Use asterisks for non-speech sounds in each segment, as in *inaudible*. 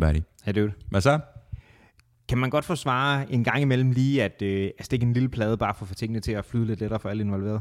buddy. Hey dude. Hvad så? Kan man godt forsvare en gang imellem lige at, øh, at stikke en lille plade, bare for at få tingene til at flyde lidt lettere for alle involverede?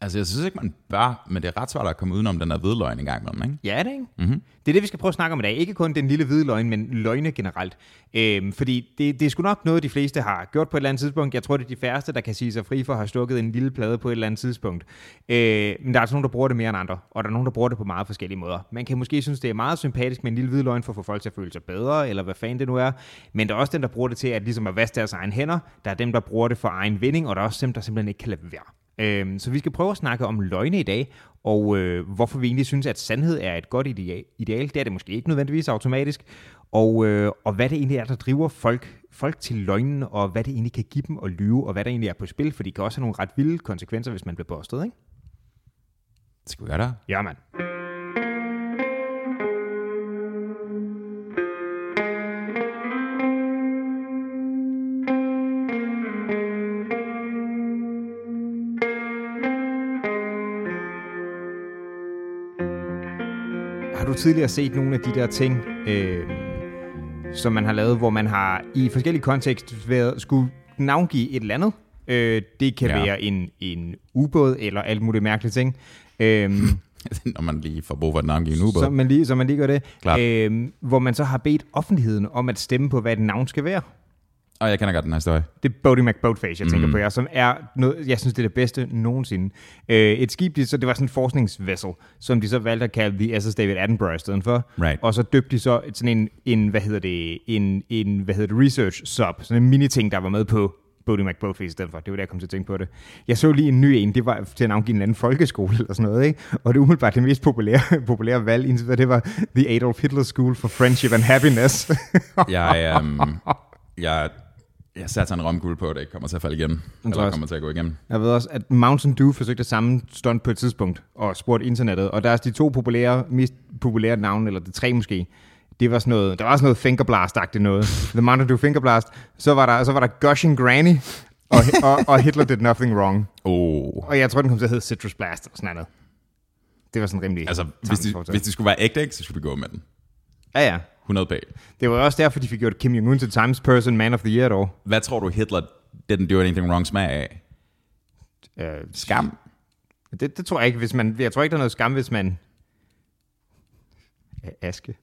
Altså, jeg synes ikke, man bør, men det er ret svært at komme udenom den der hvidløgn en gang imellem, ikke? Ja, det ikke? Mm-hmm. Det er det, vi skal prøve at snakke om i dag. Ikke kun den lille hvide løgn, men løgne generelt. Øhm, fordi det, det er sgu nok noget, de fleste har gjort på et eller andet tidspunkt. Jeg tror, det er de færreste, der kan sige sig fri for at have stukket en lille plade på et eller andet tidspunkt. Øh, men der er altså nogen, der bruger det mere end andre, og der er nogen, der bruger det på meget forskellige måder. Man kan måske synes, det er meget sympatisk med en lille hvid løgn for at få folk til at føle sig bedre, eller hvad fanden det nu er. Men der er også dem, der bruger det til at, ligesom at vaske deres egen hænder. Der er dem, der bruger det for egen vinding, og der er også dem, der simpelthen ikke kan lade være. Øhm, så vi skal prøve at snakke om løgne i dag, og øh, hvorfor vi egentlig synes, at sandhed er et godt ideal. Det er det måske ikke nødvendigvis automatisk. Og, øh, og hvad det egentlig er, der driver folk, folk til løgnen, og hvad det egentlig kan give dem at lyve, og hvad der egentlig er på spil, for det kan også have nogle ret vilde konsekvenser, hvis man bliver bustet, ikke? Skal vi gøre det? Ja, mand. Tidligere set nogle af de der ting, øh, som man har lavet, hvor man har i forskellige kontekst været, skulle navngive et eller andet? Øh, det kan Ja. være en, en ubåd eller alt muligt mærkelige ting. Øh, *laughs* Når man lige får brug for et navngive en ubåd. så man lige, så man lige gør det. Klart. Øh, hvor man så har bedt offentligheden om at stemme på, hvad et navn skal være. Og jeg kender godt den her historie. Det er Bodie McBoatface, jeg tænker Mm. på her, som er noget, jeg synes, det er det bedste nogensinde. Øh, et skib, de, så det var sådan en forskningsvessel, som de så valgte at kalde The SS David Attenborough i stedet for. Right. Og så døbte de så sådan en, en hvad hedder det, en, en hvad hedder det, research sub, sådan en mini-ting, der var med på Bodie McBoatface i stedet for. Det var det, jeg kom til at tænke på det. Jeg så lige en ny en, det var til at navngive en anden folkeskole eller sådan noget, ikke? Og det umiddelbart det mest populære, *laughs* populære valg, indtil videre, det var The Adolf Hitler School for Friendship and Happiness. *laughs* Jeg, øhm, jeg, jeg satte en romguld på, at det ikke kommer til at falde igennem. tror Eller også. kommer til at gå igennem. Jeg ved også, at Mountain Dew forsøgte samme stunt på et tidspunkt, og spurgte internettet, og der er de to populære, mest populære navne, eller de tre måske, det var sådan noget, der var sådan noget fingerblast-agtigt noget. *laughs* The Mountain Dew Fingerblast. Så var der, så var der Gushing Granny, og, og, og Hitler did nothing wrong. Oh. Og jeg tror, den kom til at hedde Citrus Blast, eller sådan noget. Det var sådan rimelig... Altså, hvis de, hvis de skulle være ægte, ikke, så skulle vi gå med den. Ja, ja. 100 p. Det var også derfor, de fik gjort Kim Jong-un til Times Person Man of the Year år. Hvad tror du, Hitler didn't do anything wrong smag af? Øh, Skam? det, det tror jeg ikke, hvis man... Jeg tror ikke, der er noget skam, hvis man... Aske.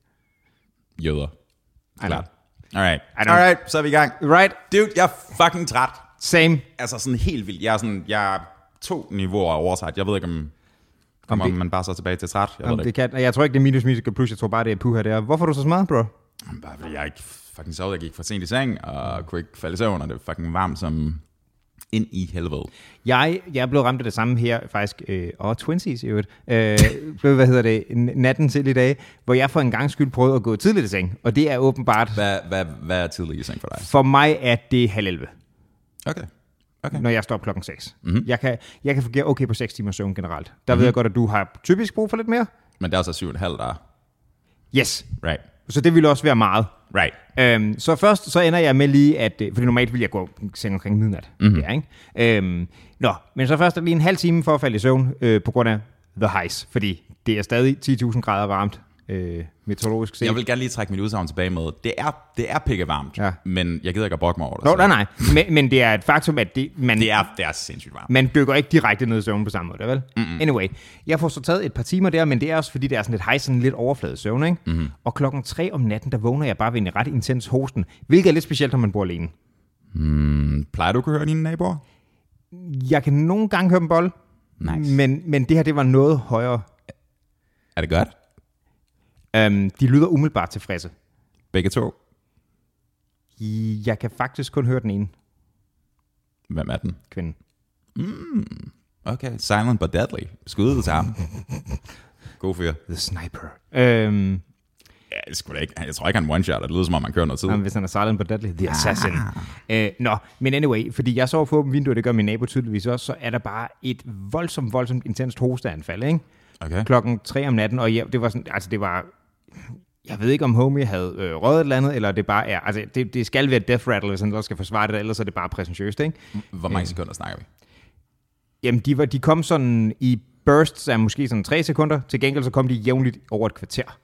Jøder. Klart. Alright. Alright, så er vi i gang. Right, Dude, jeg er fucking træt. same. Altså sådan helt vildt. Jeg er sådan, jeg er to niveauer oversat. Jeg ved ikke, om, om, det- man bare så tilbage til træt. Jeg Jamen, ved det kan, jeg tror ikke, det er minus musical plus, jeg tror bare, det er puha der. Hvorfor er du så smart, bro? ikke. Bare fordi jeg ikke fucking sov. Jeg gik for sent i seng, og kunne ikke falde i søvn, og det var fucking varmt som ind i helvede. Jeg, jeg blevet ramt af det samme her, faktisk, øh, og twinsies i øvrigt, øh, *laughs* blev, hvad hedder det, natten til i dag, hvor jeg for en gang skyld prøvede at gå tidligt i seng, og det er åbenbart, Hvad, hvad, hvad er tidlig i seng for dig? for mig er det halv 11, Okay. Okay. når jeg står op klokken 6. Mhm. Mm-hmm. Jeg, kan, jeg kan fungere okay på 6 timer søvn generelt. Der mm-hmm. ved jeg godt, at du har typisk brug for lidt mere. Men det er også syv og et halvt, der er. Yes, Right. så det ville også være meget. Right. Øhm, så først så ender jeg med lige at, øh, fordi normalt vil jeg gå i seng omkring midnat. Mm-hmm. Ja, ikke? Øhm, nå, men så først er lige en halv time for at falde i søvn øh, på grund af the highs, fordi det er stadig 10.000 grader varmt øh, meteorologisk set. Jeg vil gerne lige trække mit udsagn tilbage med, det er, det er pikke varmt, Ja. men jeg gider ikke at brokke mig over det. Nå, nej, nej, men, men det er et faktum, at det, man, Det er, det er sindssygt varmt. man dykker ikke direkte ned i søvn på samme måde, vel? Mm-hmm. Anyway, jeg får så taget et par timer der, men det er også fordi, det er sådan lidt hej, sådan lidt overfladet søvn, ikke? Mm-hmm. Og klokken tre om natten, der vågner jeg bare ved en ret intens hosten, hvilket er lidt specielt, når man bor alene. Mm, plejer du at kunne høre dine naboer? Jeg kan nogle gange høre dem bolle, Nice. men, men det her, det var noget højere. Er det godt? Um, de lyder umiddelbart tilfredse. Begge to? Jeg kan faktisk kun høre den ene Hvem er den? kvinde. Okay, silent but deadly. Skud til ham. *laughs* God fyr. The Sniper. Um, Ja, det skulle ikke. Jeg tror ikke, han one-shot. Det lyder som om, man kører noget tid. Jamen, hvis han er silent but deadly, the assassin. Uh, nå, men anyway, fordi jeg så på åbent vindue, det gør min nabo tydeligvis også, så er der bare et voldsomt, voldsomt intenst hosteanfald, ikke? Okay. Klokken 3 om natten, og jeg, det var sådan, altså det var, jeg ved ikke om homie havde øh, røget et eller andet, eller det bare er, altså det, det skal være death rattle, hvis han også skal forsvare det, ellers er det bare præsentøst, ikke? Hvor mange sekunder snakker vi? Jamen, de, var, de kom sådan i bursts af måske sådan 3 sekunder, til gengæld så kom de jævnligt over et kvarter.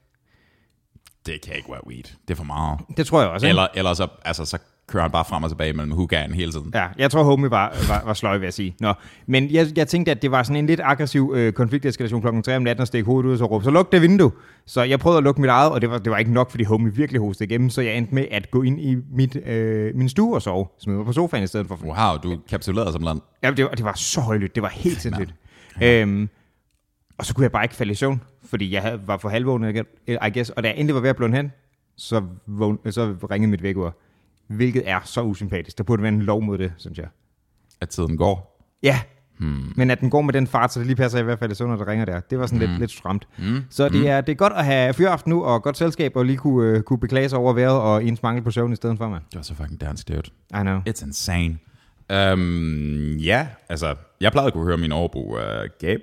det kan ikke være weed. Det er for meget. Det tror jeg også. ikke? Eller, eller så, altså, så kører han bare frem og tilbage mellem hookah'en hele tiden. Ja, jeg tror, Homie var, var, var sløj, vil jeg sige. Nå, men jeg, jeg tænkte, at det var sådan en lidt aggressiv øh, konflikteskalation klokken 3 om natten at stikke hovedet ud og så råbe, så luk det vindue. Så jeg prøvede at lukke mit eget, og det var, det var ikke nok, fordi Homie virkelig hostede igennem, så jeg endte med at gå ind i mit, øh, min stue og sove, smide mig på sofaen i stedet for. Wow, du kapitulerede som land. Ja, det var, det var så højlydt, det var helt sindssygt. Øhm, og så kunne jeg bare ikke falde i søvn, fordi jeg havde, var for halvvågnet, I guess, og da jeg endelig var ved at blunde hen, så, vågn, så ringede mit vækkeur, hvilket er så usympatisk. Der burde være en lov mod det, synes jeg. At tiden går. Ja, hmm. men at den går med den fart, så det lige passer i hvert fald søvn, når der ringer der. Det var sådan hmm. lidt, lidt stramt. Hmm. Så det er, det er godt at have fyraften nu, og godt selskab, og lige kunne, uh, kunne beklage sig over vejret og ens mangel på søvn i stedet for, mand. Det var så fucking dansk, dude. I know. It's insane. Um, ja, altså, jeg plejede at kunne høre min overbo uh, Gabe.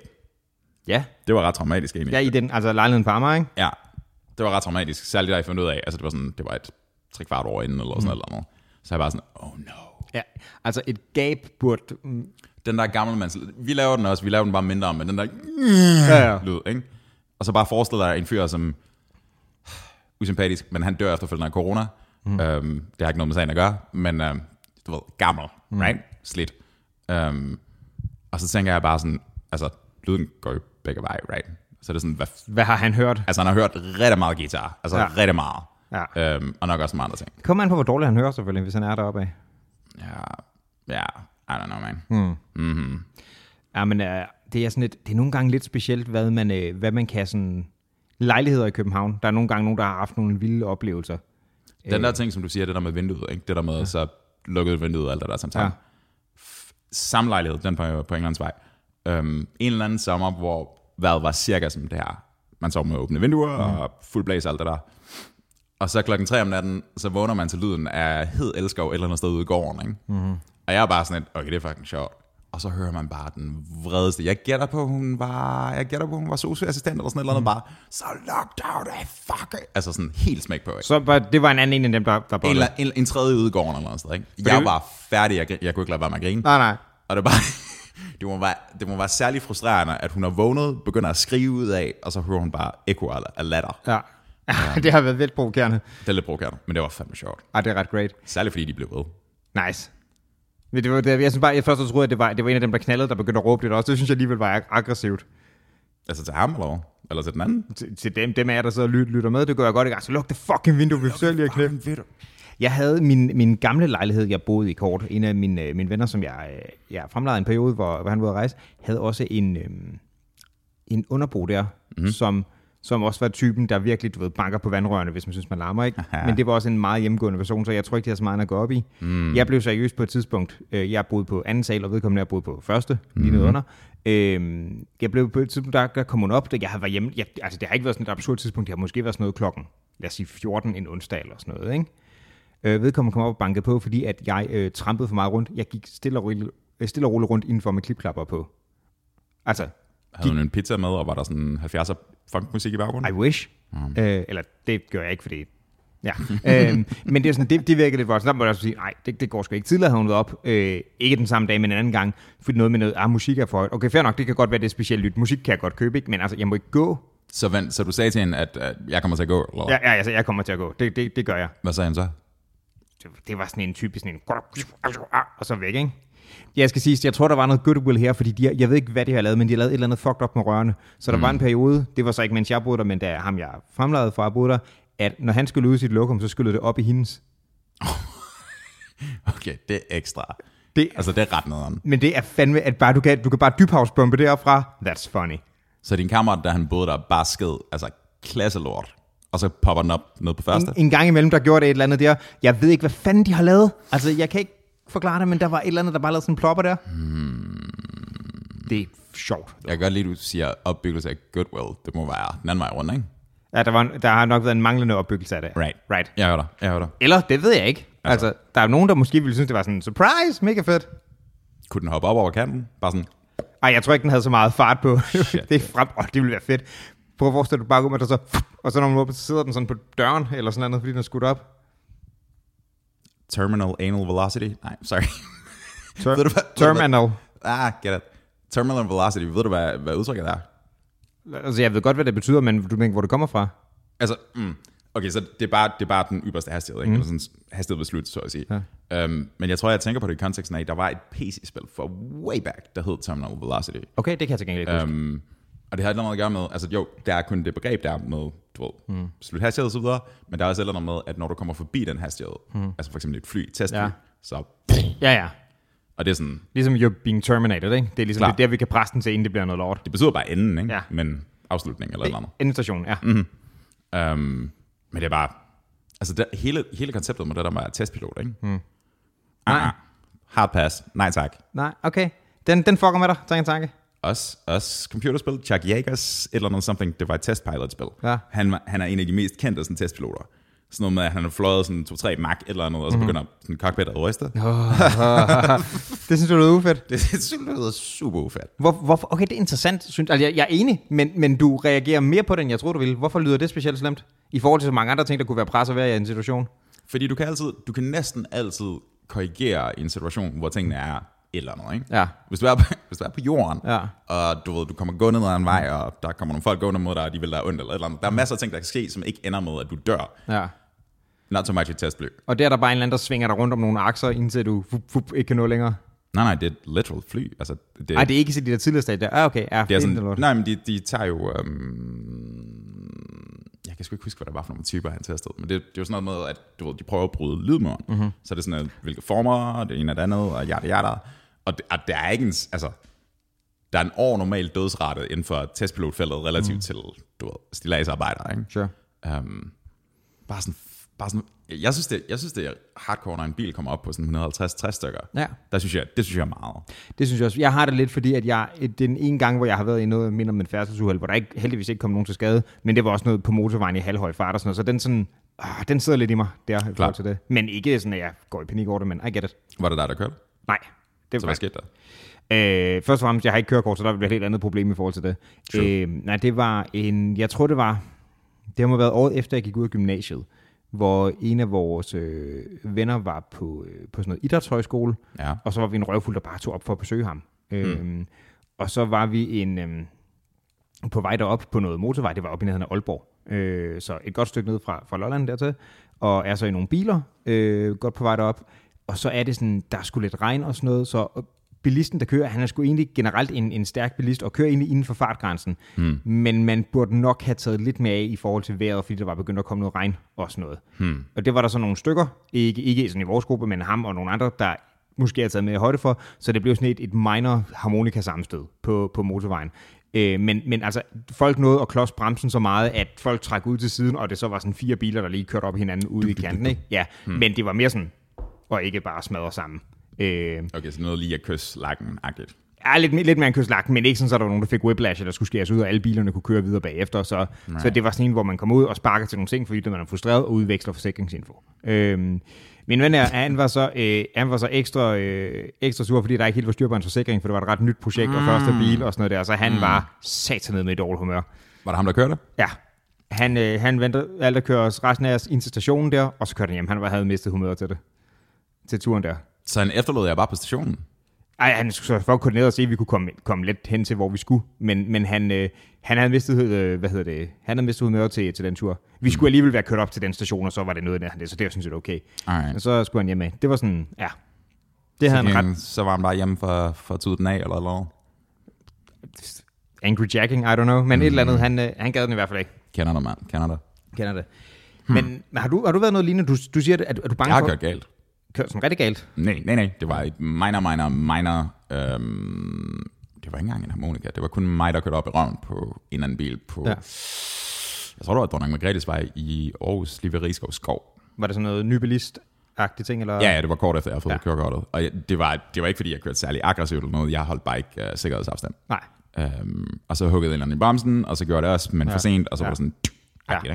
Ja, Det var ret traumatisk egentlig. ja i den, altså lejligheden på Amager, ikke? Ja, det var ret traumatisk. Særligt da jeg fandt ud af, altså det var sådan, det var et tre kvart år inden, eller sådan noget. eller. Så jeg bare sådan, oh no. Ja, altså et gab burde... mm, Den der gamle mands... Vi laver den også, vi laver den bare mindre, men den der Ja, ja. lyd, ikke? Og så bare forestil dig en fyr, som usympatisk, men han dør efterfølgende af corona. Mm. Øhm, det har ikke noget med sagen at gøre, men øhm, du ved, gammel, mm. right? Slidt. Øhm, og så tænker jeg bare sådan, altså, lyden går jo begge veje, right? Så det er sådan, hvad, Hvad har han hørt? altså han har hørt rigtig meget guitar, altså ja. rigtig meget. Ja. Øhm, og nok også mange andre ting. Kom an på, hvor dårligt han hører selvfølgelig, hvis han er deroppe af. Ja, ja, I don't know, man. Mm. Mm-hmm. Ja, men uh, det er sådan lidt, det er nogle gange lidt specielt, hvad man, uh, hvad man kan sådan... Lejligheder i København. Der er nogle gange nogen, der har haft nogle vilde oplevelser. Den der ting, som du siger, det der med vinduet, ikke? det der med ja. så lukket vinduet og alt det der som Ja. ja. Samme lejlighed, den på, på Englandsvej. Øhm, en eller anden sommer, hvor vejret var cirka som det her. Man sov med åbne vinduer mm. og fuld blæs og alt det der. Og så klokken 3 om natten, så vågner man til lyden af hed elskov et eller andet sted ude i gården. Ikke? Mm-hmm. Og jeg er bare sådan lidt, okay, det er fucking sjovt. Og så hører man bare den vredeste. Jeg gætter på, hun var, jeg gætter på, hun var socioassistent eller sådan et eller andet bare. Så lockdown, I fuck it. Altså sådan helt smæk på. Ikke? Så var, det var en anden en af dem, der, der en, eller, en, en tredje ude i gården eller noget sted, ikke? det- Jeg var færdig, jeg, jeg kunne ikke lade være med at grine. Nej, nej. Og det, var bare, *laughs* det, må være, det må være særlig frustrerende, at hun er vågnet, begynder at skrive ud af, og så hører hun bare ekko af, af latter. Ja. *laughs* det har været vildt provokerende. Det er lidt provokerende, men det var fandme sjovt. Ej, det er ret great. Særligt fordi de blev ved. Nice. Men det var, det, jeg synes bare, jeg først troede, at det var, det var en af dem, der knaldede, der begyndte at råbe lidt også. Det synes jeg alligevel var ag- aggressivt. Altså til ham, eller? Eller til den anden? Til, til dem, dem af jer, der sidder og lyt, lytter med, det gør jeg godt ikke. Altså, luk det fucking vindue, vi forsøger lige at knæppe. Jeg havde min, min gamle lejlighed, jeg boede i kort. En af mine, øh, mine venner, som jeg, øh, jeg fremlejede en periode, hvor, hvor han var ude at rejse, havde også en, øhm, en underbo der, mm-hmm. som, som også var typen, der virkelig du ved, banker på vandrørene, hvis man synes, man larmer. Ikke? Men det var også en meget hjemmegående person, så jeg tror ikke, de har så meget at gå op i. Mm. Jeg blev seriøs på et tidspunkt. Øh, Jeg boede på anden sal, og vedkommende jeg boede på første, lige nede under. Øhm, jeg blev på et tidspunkt, der, der kom hun op, da jeg havde været hjemme. Jeg, altså, det har ikke været sådan et absurd tidspunkt. Det har måske været sådan noget klokken, lad os sige 14 en onsdag eller sådan noget. Ikke? Øh, vedkommende kom op og bankede på, fordi at jeg øh, trampede for meget rundt. Jeg gik stille og, roligt, øh, stille og roligt rundt indenfor med klipklapper på. Altså, Havde hun en pizza med, og var der sådan 70'er funkmusik i baggrunden? I wish. Mm. Øh, eller det gør jeg ikke, fordi... Ja, øhm, men det er sådan, det, det virker lidt voldsomt. Der må jeg også sige, nej, det, det går sgu ikke. Tidligere havde hun været op, øh, ikke den samme dag, men en anden gang, fordi noget med noget, ah, musik er for højt. Okay, fair nok, det kan godt være, det er specielt lyt. Musik kan jeg godt købe, ikke? men altså, jeg må ikke gå. Så, vent, så du sagde til hende, at, at jeg kommer til at gå? Eller? Ja, ja altså, jeg kommer til at gå. Det, det, det gør jeg. Hvad sagde han så? det, det var sådan en typisk sådan en, og så væk, ikke? Jeg skal sige, jeg tror, der var noget goodwill her, fordi de, jeg ved ikke, hvad de har lavet, men de har lavet et eller andet fucked up med rørene. Så der mm. var en periode, det var så ikke, mens jeg boede der, men da ham, jeg fremlagde fra at boede der, at når han skulle ud sit lokum, så skulle det op i hendes. *laughs* Okay, det er ekstra. Det, Altså, det er ret nederen. men det er fandme, at bare, du, kan, du kan bare dybhavsbombe deropfra. That's funny. Så din kammerat, da han boede der, bare sked, altså klasselort, og så popper den op ned på første? En, en gang imellem, der gjorde det et eller andet der. Jeg ved ikke, hvad fanden de har lavet. Altså, jeg kan ikke forklare det, men der var et eller andet, der bare lavede sådan en plopper der. Hmm. Det er sjovt. Jeg kan godt lide, at du siger opbyggelse af goodwill. Det må være den anden vej rundt, ikke? Ja, der, var, en- der har nok været en manglende opbyggelse af det. Right. Right. Jeg hører dig. Jeg hører dig. Eller, det ved jeg ikke. Altså, altså der er nogen, der måske ville synes, det var sådan en surprise, mega fedt. Kunne den hoppe op over kanten? Bare sådan, Ej, jeg tror ikke, den havde så meget fart på. Shit. *laughs* det er frem. Åh, det ville være fedt. Prøv at forestille dig bare at der så... Og så når man åbner, så sidder den sådan på døren, eller sådan noget, fordi den er skudt op. terminal anal velocity? Nej, sorry. Ter- *laughs* Ved du hvad- terminal. ah, get it. Terminal velocity. Ved du, hvad, hvad udtrykket er? Altså, jeg ved godt, hvad det betyder, men du mener, hvor det kommer fra? Altså, mm, Okay, så det er bare, det er bare den ypperste hastighed, ikke? Mm. Eller sådan hastighed ved slut, så at sige. Ja. Um, men jeg tror, jeg tænker på det i konteksten af, at der var et PC-spil for way back, der hed Terminal Velocity. Okay, det kan jeg til gengæld ikke. Um, og det har ikke noget at gøre med, altså jo, der er kun det begreb der med, du ved, mm. slut hastighed og så videre, men der er også noget med, at når du kommer forbi den hastighed, mm. altså for eksempel et fly, testfly, Ja. så, Ja, ja. og det er sådan, Ligesom you're being terminated, ikke? Det er ligesom Klar. det er der, vi kan presse den til, inden det bliver noget lort. det betyder bare enden, ikke? Ja. Men afslutning eller et eller andet. Endestation, ja. Mm. Um, men det er bare, altså det, hele, hele konceptet med det der med testpilot, ikke? Mm. Nej. Ah, hard pass, nej tak. Nej, okay. Den, den fucker med dig, tænk en tanke. Også, også computerspil, Chuck Yeagers, et eller andet something, det var et testpilot-spil. Ja. Han, han er en af de mest kendte sådan, testpiloter. Sådan noget med, at han har fløjet sådan 2-3 Mach et eller andet, og så Mhm. begynder sådan cockpit at ryste. *laughs* Det synes du lyder ufedt. Det, synes jeg lyder super ufedt. Hvor, hvorfor? Okay, det er interessant. Synes, altså, jeg, jeg er enig, men, men du reagerer mere på det, end jeg troede, du ville. Hvorfor lyder det specielt slemt? I forhold til så mange andre ting, der kunne være pres at være i en situation. Fordi du kan altid, du kan næsten altid korrigere i en situation, hvor tingene er eller andet, ikke? Ja. Hvis du er på, *laughs* hvis du er på jorden, Ja. og du ved, du kommer gående ned ad en vej, og der kommer nogle folk gående mod dig, og de vil dig ondt eller et eller andet. Der er masser af ting, der kan ske, som ikke ender med, at du dør. Ja. Not so much i testfly. Og der er der bare en eller anden, der svinger dig rundt om nogle akser, indtil du fup, fup, ikke kan nå længere. Nej, nej, det er et literal fly. Altså, det, Nej, det er ikke så de der tidligere stadier. Ah, okay. Ja, det er sådan, nej, men de, de tager jo... Øhm, jeg kan sgu ikke huske, hvad der var for nogle typer, han testede. Men det, det er jo sådan noget med, at du ved, de prøver at bryde lydmuren. Mm-hmm. Så er det sådan, at, hvilke former, det ene og det andet, og yada yada. Og det, og der er ikke en... Altså, der er en år normal dødsrate inden for testpilotfeltet relativt mm. til, du ved, stilladsarbejdere, ikke? Sure. Um, bare sådan, bare sådan, jeg synes, det, jeg synes, det er hardcore, når en bil kommer op på sådan 150-60 stykker. Ja. Der synes jeg, det synes jeg er meget. Det synes jeg også. Jeg har det lidt, fordi at jeg, den ene gang, hvor jeg har været i noget mindre med en færdselsuheld, hvor der ikke, heldigvis ikke kom nogen til skade, men det var også noget på motorvejen i halvhøj fart og sådan noget, så den sådan, ah, den sidder lidt i mig der i forhold til det. Men ikke sådan, at jeg går i panik over det, men I get it. Var det der, der kørte? Nej. Det Så var hvad skete der? Øh, først og fremmest, jeg har ikke kørekort, så der bliver et helt andet problem i forhold til det. True. Øh, nej, det var en, jeg tror det var, det har været året efter, jeg gik ud af gymnasiet, hvor en af vores øh, venner var på, øh, på sådan noget idrætshøjskole, Ja. og så var vi en røvfuld, der bare tog op for at besøge ham. Mm. Øhm, og så var vi en, øhm, på vej derop på noget motorvej, det var oppe i nærheden af Aalborg. Øh, så et godt stykke ned fra, fra Lolland dertil, og er så i nogle biler, øh, godt på vej derop. Og så er det sådan, der er sgu lidt regn og sådan noget, så bilisten, der kører, han er sgu egentlig generelt en, en stærk bilist, og kører egentlig inden for fartgrænsen. Hmm. Men man burde nok have taget lidt mere af i forhold til vejret, fordi der var begyndt at komme noget regn og sådan noget. Hmm. Og det var der så nogle stykker, ikke, ikke sådan i vores gruppe, men ham og nogle andre, der måske har taget med højde for, så det blev sådan et, et minor harmonika sammenstød på, på motorvejen. Øh, men, men altså, folk nåede at klods bremsen så meget, at folk trak ud til siden, og det så var sådan fire biler, der lige kørte op hinanden ude i kanten. Ikke? Ja, hmm. men det var mere sådan, og ikke bare smadre sammen. Øh, Okay, så noget lige at kysse lakken-agtigt. Ja, lidt, lidt mere en kystlagt, men ikke sådan, så der var nogen, der fik whiplash, eller skulle skæres ud, og alle bilerne kunne køre videre bagefter. Så, så det var sådan en, hvor man kom ud og sparker til nogle ting, fordi man er frustreret og udveksler forsikringsinfo. Øhm, min ven her, han var så, øh, han var så ekstra, øh, ekstra sur, fordi der ikke helt var styr på hans forsikring, for det var et ret nyt projekt og første bil og sådan noget der. Så han mm. var satanet med i dårligt humør. Var det ham, der kørte? Ja. Han, øh, han ventede alt at køre os resten af os ind til stationen der, og så kørte han hjem. Han var, havde mistet humøret til det. Til turen der. Så han efterlod jeg bare på stationen. Ej, han skulle så for at koordinere og se, at vi kunne komme, komme lidt hen til, hvor vi skulle. Men, men han, øh, han havde mistet, øh, hvad hedder det, han havde mistet humør til, til den tur. Vi skulle alligevel være kørt op til den station, og så var det noget af det, så det var sådan set okay. Alright. Og så skulle han hjem med. Det var sådan, ja. Det havde han ret. Så, så var han bare hjemme for, for at tude den af, eller noget. Angry jacking, I don't know. Men mm. et eller andet, han, øh, han gad den i hvert fald ikke. Kender dig, mand. Kender dig. Kender det. Men, men har, du, har du været noget lignende? Du, du siger, at, at du bange Jeg har for kørt galt. Kørt sådan rigtig galt? Nej, nej, nej. Det var et minor, minor, minor... Øhm, det var ikke engang en harmonika. Det var kun mig, der kørte op i røven på en anden bil på... Ja. Jeg tror, det var Dronning Margrethes vej i Aarhus, lige ved Rigskov Skov. Var det sådan noget nybilist agtigt ting? Eller? Ja, ja, det var kort efter, jeg havde fået Ja. kørekortet. Og jeg- det var, det var ikke, fordi jeg kørte særlig aggressivt eller noget. Jeg holdt bare ikke uh, sikkerhedsafstand. Nej. Um, og så huggede en eller anden i bremsen, og så gjorde det også, men Ja. for sent, og så Ja. var det sådan... Ja. Ja.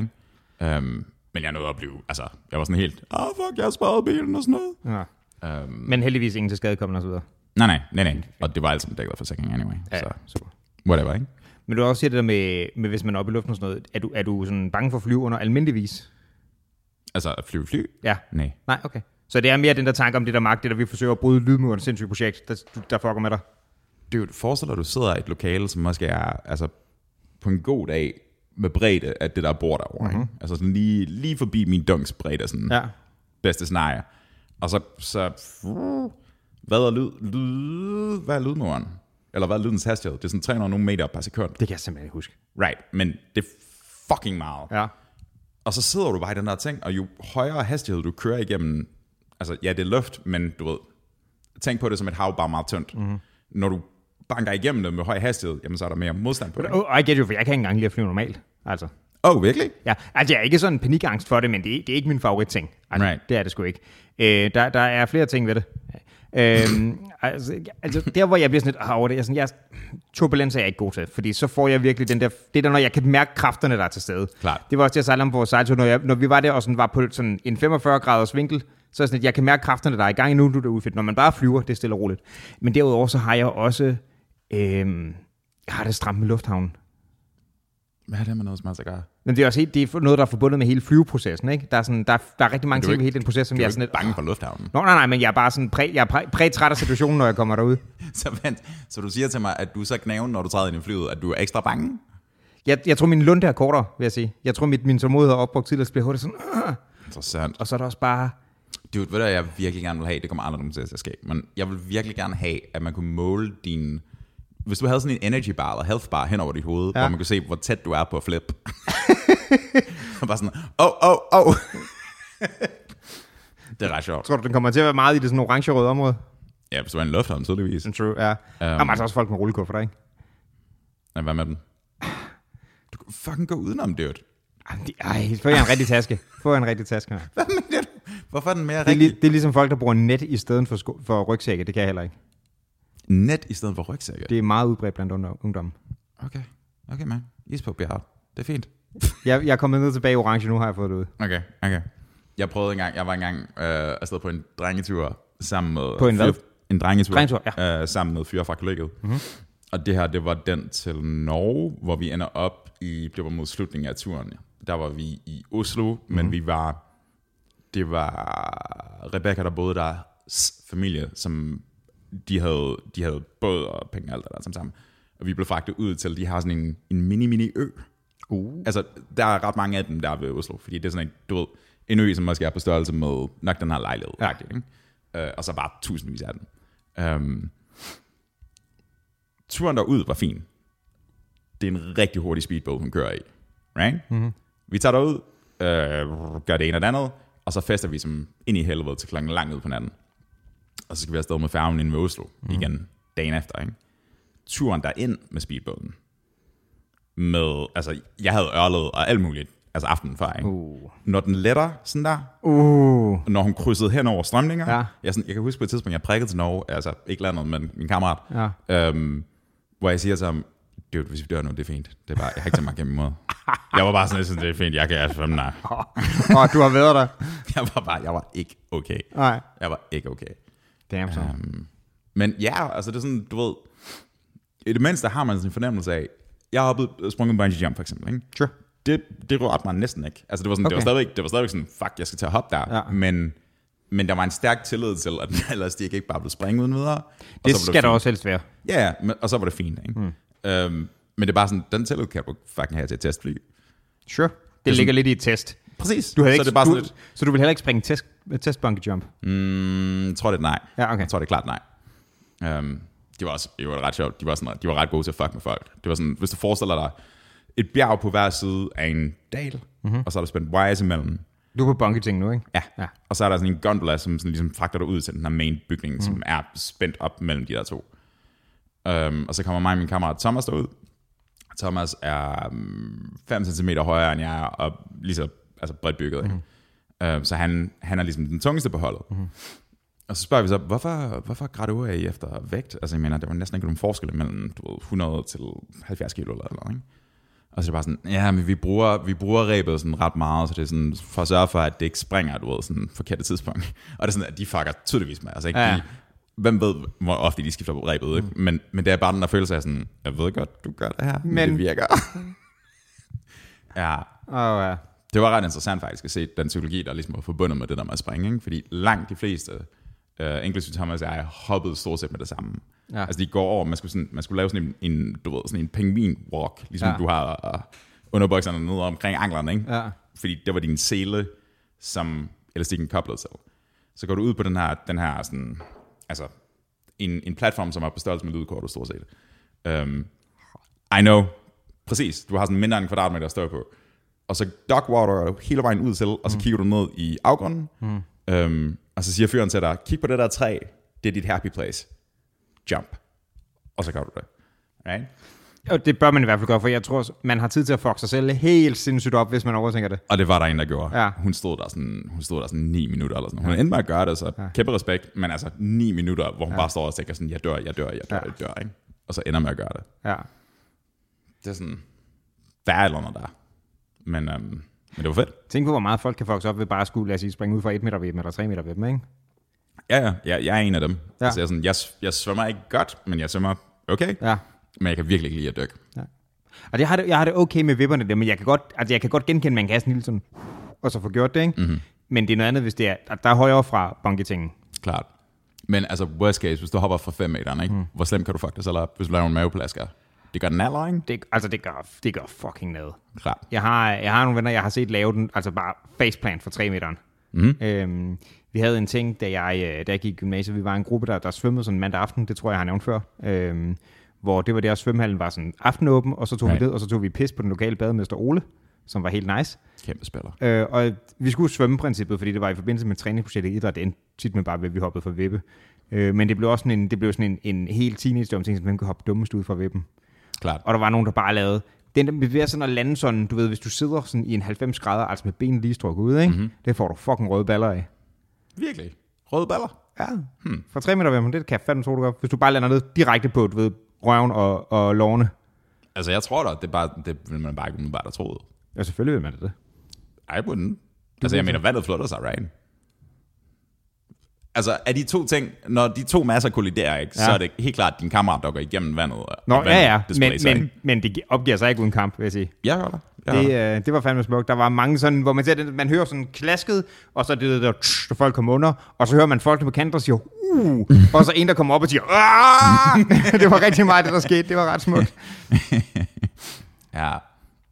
Ikke? Um, men jeg nåede at blive... Altså, jeg var sådan helt... Åh, oh, fuck, jeg har sparet bilen og sådan noget. Ja. Um, Men heldigvis ingen til skade kommet og så videre. nej, nej, nej, nej. Og det var altså dækket af forsikring anyway. Ja, Så super. whatever, ikke? Men du har også siger det der med, med, hvis man er oppe i luften og sådan noget. Er du, er du sådan bange for at flyve under almindeligvis? Altså, at flyve fly? Ja. Nej. Nej, okay. Så det er mere den der tanke om det der magt, det der vi forsøger at bryde lydmuren, sindssygt projekt, der, der fucker med dig. Dude, forestil dig, at du sidder i et lokale, som måske er altså, på en god dag med bredde af det der bord derovre. Mm-hmm. Ikke? Altså sådan lige, lige forbi min dunks bredde, sådan Ja. bedste scenarie. Og så, så hvad er lyd, lyd, hvad er lydmuren? Eller hvad er lydens hastighed? Det er sådan 300 nogle meter per sekund. Det kan jeg simpelthen ikke huske. Right, men det er fucking meget. Ja. Og så sidder du bare i den der ting, og jo højere hastighed du kører igennem, altså ja, det er luft, men du ved, tænk på det som et hav, bare meget tyndt. Mm-hmm. Når du banker igennem det med høj hastighed, jamen så er der mere modstand på det. Oh, I get you, for jeg kan ikke engang lide at flyve normalt. Altså. Åh, oh, virkelig? Ja, altså jeg er ikke sådan en panikangst for det, men det er, det er ikke min favoritting. Altså, Right. Det er det sgu ikke. Øh, der, der er flere ting ved det. Øhm, *laughs* altså, altså, der hvor jeg bliver sådan lidt over det, jeg, er sådan, jeg, turbulens er jeg ikke god til, fordi så får jeg virkelig den der, det er der, når jeg kan mærke kræfterne, der er til stede. Klart. Det var også det, jeg sejlede om på sejltur, når, jeg, når vi var der og sådan var på sådan en 45 graders vinkel, så er det sådan, at jeg kan mærke kræfterne, der er i gang nu, du er derude fedt. Når man bare flyver, det er stille og roligt. Men derudover så har jeg også, øhm, jeg har det stramt med lufthavnen. Hvad er det med noget, så gør? Men det er også helt, det er noget, der er forbundet med hele flyveprocessen, ikke? Der er, sådan, der, der er rigtig mange ting ved ikke- hele den proces, som jeg er sådan lidt... bange for lufthavnen. Nå, nej, nej, men jeg er bare sådan præ, jeg er præ, præ-træt af situationen, når jeg kommer derud. *laughs* Så, vent, så du siger til mig, at du er så knæven, når du træder ind i flyet, at du er ekstra bange? Jeg, jeg tror, min lunde er kortere, vil jeg sige. Jeg tror, mit, min tålmodighed er opbrugt tidligere, så bliver hurtigt sådan... Øh. Interessant. Og så er der også bare... Dude, ved du, jeg virkelig gerne vil have? Det kommer aldrig nogensinde til at ske. Men jeg vil virkelig gerne have, at man kunne måle din... Hvis du havde sådan en energy bar eller health bar hen over dit hoved, ja. hvor man kunne se, hvor tæt du er på at flip. *laughs* Og bare sådan, åh, åh, åh. *laughs* Det er ret sjovt. Tror du, den kommer til at være meget i det sådan orange-røde område? Ja, hvis du er en lufthavn, tydeligvis. True, ja. Um, Jamen, altså også folk med rullekuffer, ikke? Ja, hvad med den? Du kan fucking gå udenom, dude. Ej, få jer en rigtig taske. Få en rigtig taske. Hvad mener du? Hvorfor er den mere Det er, rigtig? li- det er ligesom folk, der bruger net i stedet for, sko- for rygsække. Det kan jeg heller ikke. Net i stedet for rygsække. Det er meget udbredt blandt ungdom-. Okay, okay man. Is på bjerget. Det er fint. Jeg, jeg er kommet ned tilbage i orange, nu har jeg fået det ud. Okay, okay. Jeg prøvede engang, jeg var engang øh, afsted på en drengetur sammen med... På en hvad? En drengetur. Drengetur, ja. øh, sammen med fyre fra kollegiet. Mm-hmm. Og det her, det var den til Norge, hvor vi ender op i, det var mod slutningen af turen. Der var vi i Oslo, mm-hmm. men vi var, det var Rebecca, der boede der, familie, som de havde, de havde båd og penge og alt det der sammen. Og vi blev fragtet ud til, de har sådan en, en mini-mini ø. Uh. Altså, der er ret mange af dem der ved Oslo, fordi det er sådan en, du ved, en ø, som måske er på størrelse med nok den her lejlighed. Ja. Ikke? Uh, og så bare tusindvis af dem. Um, turen derud var fin. Det er en rigtig hurtig speedboat, hun kører i. Right? Mm-hmm. Vi tager derud, uh, gør det ene og det andet, og så fester vi som ind i helvede til klokken langt ud på natten. Og så skal vi afsted med færgen ind ved Oslo mm. igen dagen efter. Ikke? Turen derind med speedboaten, med, altså, jeg havde ørlet og alt muligt, altså aftenen før, ikke? Uh. Når den letter sådan der, Uh. når hun krydsede hen over strømninger, Ja. jeg, sådan, jeg kan huske på et tidspunkt, jeg prikkede til Norge, altså ikke landet, men min kammerat, Ja. øhm, hvor jeg siger til ham, dude, hvis vi dør nu, det er fint. Det er bare, jeg har ikke tænkt mig gennem imod. Jeg var bare sådan, synes, det er fint, jeg kan altså nej. Åh, du har været der. *laughs* Jeg var bare, jeg var ikke okay. Nej. Jeg var ikke okay. Damn så. Um, men ja, altså det er sådan, du ved, i det mindste har man sådan en fornemmelse af, jeg har hoppet, sprunget bungee jump for eksempel, ikke? Sure. det, det rørte mig næsten ikke. Altså det var, sådan, okay. det, var stadigvæk, det var stadigvæk sådan, fuck, jeg skal til at hoppe der. Ja. Men, men der var en stærk tillid til, at *laughs* ellers de ikke bare blev springet uden videre. Og Det så skal der også helst være. Ja, men, og så var det fint. Ikke? Mm. Øhm, men det er bare sådan, den tillid kan du fucking have til at testfly. Sure. Det, det ligger lidt i et test. Præcis. Du havde så ikke, det er bare du, sådan lidt, så du vil heller ikke springe test, test bungee jump? mm, jeg tror det er nej. Ja, okay. Jeg tror det er klart nej. Um, det var også det var ret sjovt. De var, sådan, de var ret gode til at fuck med folk. Det var sådan, hvis du forestiller dig et bjerg på hver side af en dal, mm-hmm. og så er der spændt wires imellem. Du er på bungee ting nu, ikke? Ja. Ja. Og så er der sådan en gondola, som sådan ligesom fragter dig ud til den her main bygning, mm. som er spændt op mellem de der to. Um, og så kommer mig og min kammerat Thomas derud. Thomas er 5 cm højere end jeg er, og lige så altså bredt bygget. Mm. Um, så han, han er ligesom den tungeste på holdet. Mm. Og så spørger vi så, hvorfor, hvorfor graduerer I efter vægt? Altså jeg mener, der var næsten ikke nogen forskel mellem du ved, 100 til 70 kilo eller noget, ikke? Og så er det bare sådan, ja, men vi bruger, vi bruger rebet sådan ret meget, så det er sådan, for at sørge for, at det ikke springer, du ved, sådan forkerte tidspunkt. *laughs* Og det er sådan, at de fucker tydeligvis med, altså ikke? Ja. De, hvem ved, hvor ofte de skifter på rebet, ikke? Men, men det er bare den der følelse af sådan, jeg ved godt, du gør det her, men, Men- det virker. *laughs* ja, Åh, ja. Det var ret interessant faktisk at se den psykologi, der ligesom var forbundet med det der med at springe, ikke? fordi langt de fleste, uh, inklusive Thomas og jeg, hoppede stort set med det samme. Ja. Altså de går over, man skulle, sådan, man skulle lave sådan en, en, du ved, sådan en pingvin walk, ligesom Ja. du har uh, underbukserne ned omkring anklerne, ikke? Ja. Fordi det var din sele, som elastikken koblede til. Så går du ud på den her, den her sådan, altså, en, en platform, som er på størrelse med lydkortet, stort set. Um, I know, præcis, du har sådan mindre end en kvadratmeter at stå på. Og så dogwater hele vejen ud til, og så kigger du ned i afgrunden, mm. um, og så siger fyren til dig, kig på det der træ, det er dit happy place. Jump. Og så gør du det. Right? Og det bør man i hvert fald gøre, for jeg tror, man har tid til at fuck sig selv helt sindssygt op, hvis man overtænker det. Og det var der en, der gjorde. Ja. Hun, stod der sådan, hun stod der sådan 9 minutter eller sådan Hun endte med at gøre det, så ja. kæmpe respekt, men altså 9 minutter, hvor hun ja. bare står og tænker sådan, jeg dør, jeg dør, jeg dør, Ja. jeg dør, ikke? Og så ender med at gøre det. Ja. Det er sådan, der er eller andet der. Men, øhm, men det var fedt. Tænk på, hvor meget folk kan sig op ved bare at skulle, lad os sige, springe ud fra 1 meter ved dem, eller 3 meter ved dem, ikke? Ja, ja, jeg, jeg er en af dem. Ja. Ja. Altså, jeg, sådan, jeg, jeg svømmer ikke godt, men jeg svømmer okay. Ja. Men jeg kan virkelig ikke lide at dykke. Og jeg har det, jeg har det okay med vipperne der, men jeg kan godt, altså jeg kan godt genkende, at man kan have sådan en lille sådan, og så få gjort det, ikke? Mm-hmm. Men det er noget andet, hvis det er, der er højere fra bungetingen. Klart. Men altså, worst case, hvis du hopper fra 5 meter, ikke? Mm. hvor slemt kan du selv op, hvis du laver en maveplasker? Det gør den aller, ikke? Det, altså det gør, det gør fucking noget. Klart. Jeg har, jeg har nogle venner, jeg har set lave den, altså bare faceplant for 3 meteren. Mhm. Øhm, vi havde en ting, da jeg, øh, da jeg gik i gymnasiet, vi var en gruppe, der, der svømmede sådan mandag aften, det tror jeg, jeg har nævnt før, øhm, hvor det var der, svømmehallen var sådan aftenåben, og så tog Right. vi ned, og så tog vi pis på den lokale bademester Ole, som var helt nice. Kæmpe spiller. Øh, og vi skulle svømme princippet, fordi det var i forbindelse med træningsprojektet i idræt, det endte tit med bare, at vi hoppede fra vippe. Øh, men det blev også sådan en, det blev sådan en, en helt teenage ting, som hvem kan hoppe dummest ud fra vippen. Klart. Og der var nogen, der bare lavede, den der bevæger sådan at lande sådan, du ved, hvis du sidder sådan i en 90 grader, altså med benene lige strukket ud, ikke? Mm-hmm. det får du fucking røde baller af. Virkelig. Røde baller. Ja, hmm. fra 3 meter ved det kan jeg fandme tro, du gør. Hvis du bare lander ned direkte på, du ved, røven og, og lårene. Altså, jeg tror da, det, er bare, det vil man bare ikke umiddelbart have troet. Ja, selvfølgelig vil man det. I wouldn't. Altså, jeg mener, vandet flytter sig, right? Altså, er de to ting, når de to masser kolliderer, ikke, ja. så Ja. er det helt klart din kammerat, der går igennem vandet. Nå, vandet ja, ja, men, sig, men, men det opgiver sig ikke uden kamp, vil jeg sige. Jeg hører dig. Det, øh, det var fandme smukt. Der var mange sådan, hvor man, ser, det, man hører sådan klasket, og så er det der, tsch, der folk kommer under, og så hører man folk på kanten, der siger, uh, og så en, der kommer op og siger, *laughs* det var rigtig meget det, der skete. Det var ret smukt. *laughs* Ja,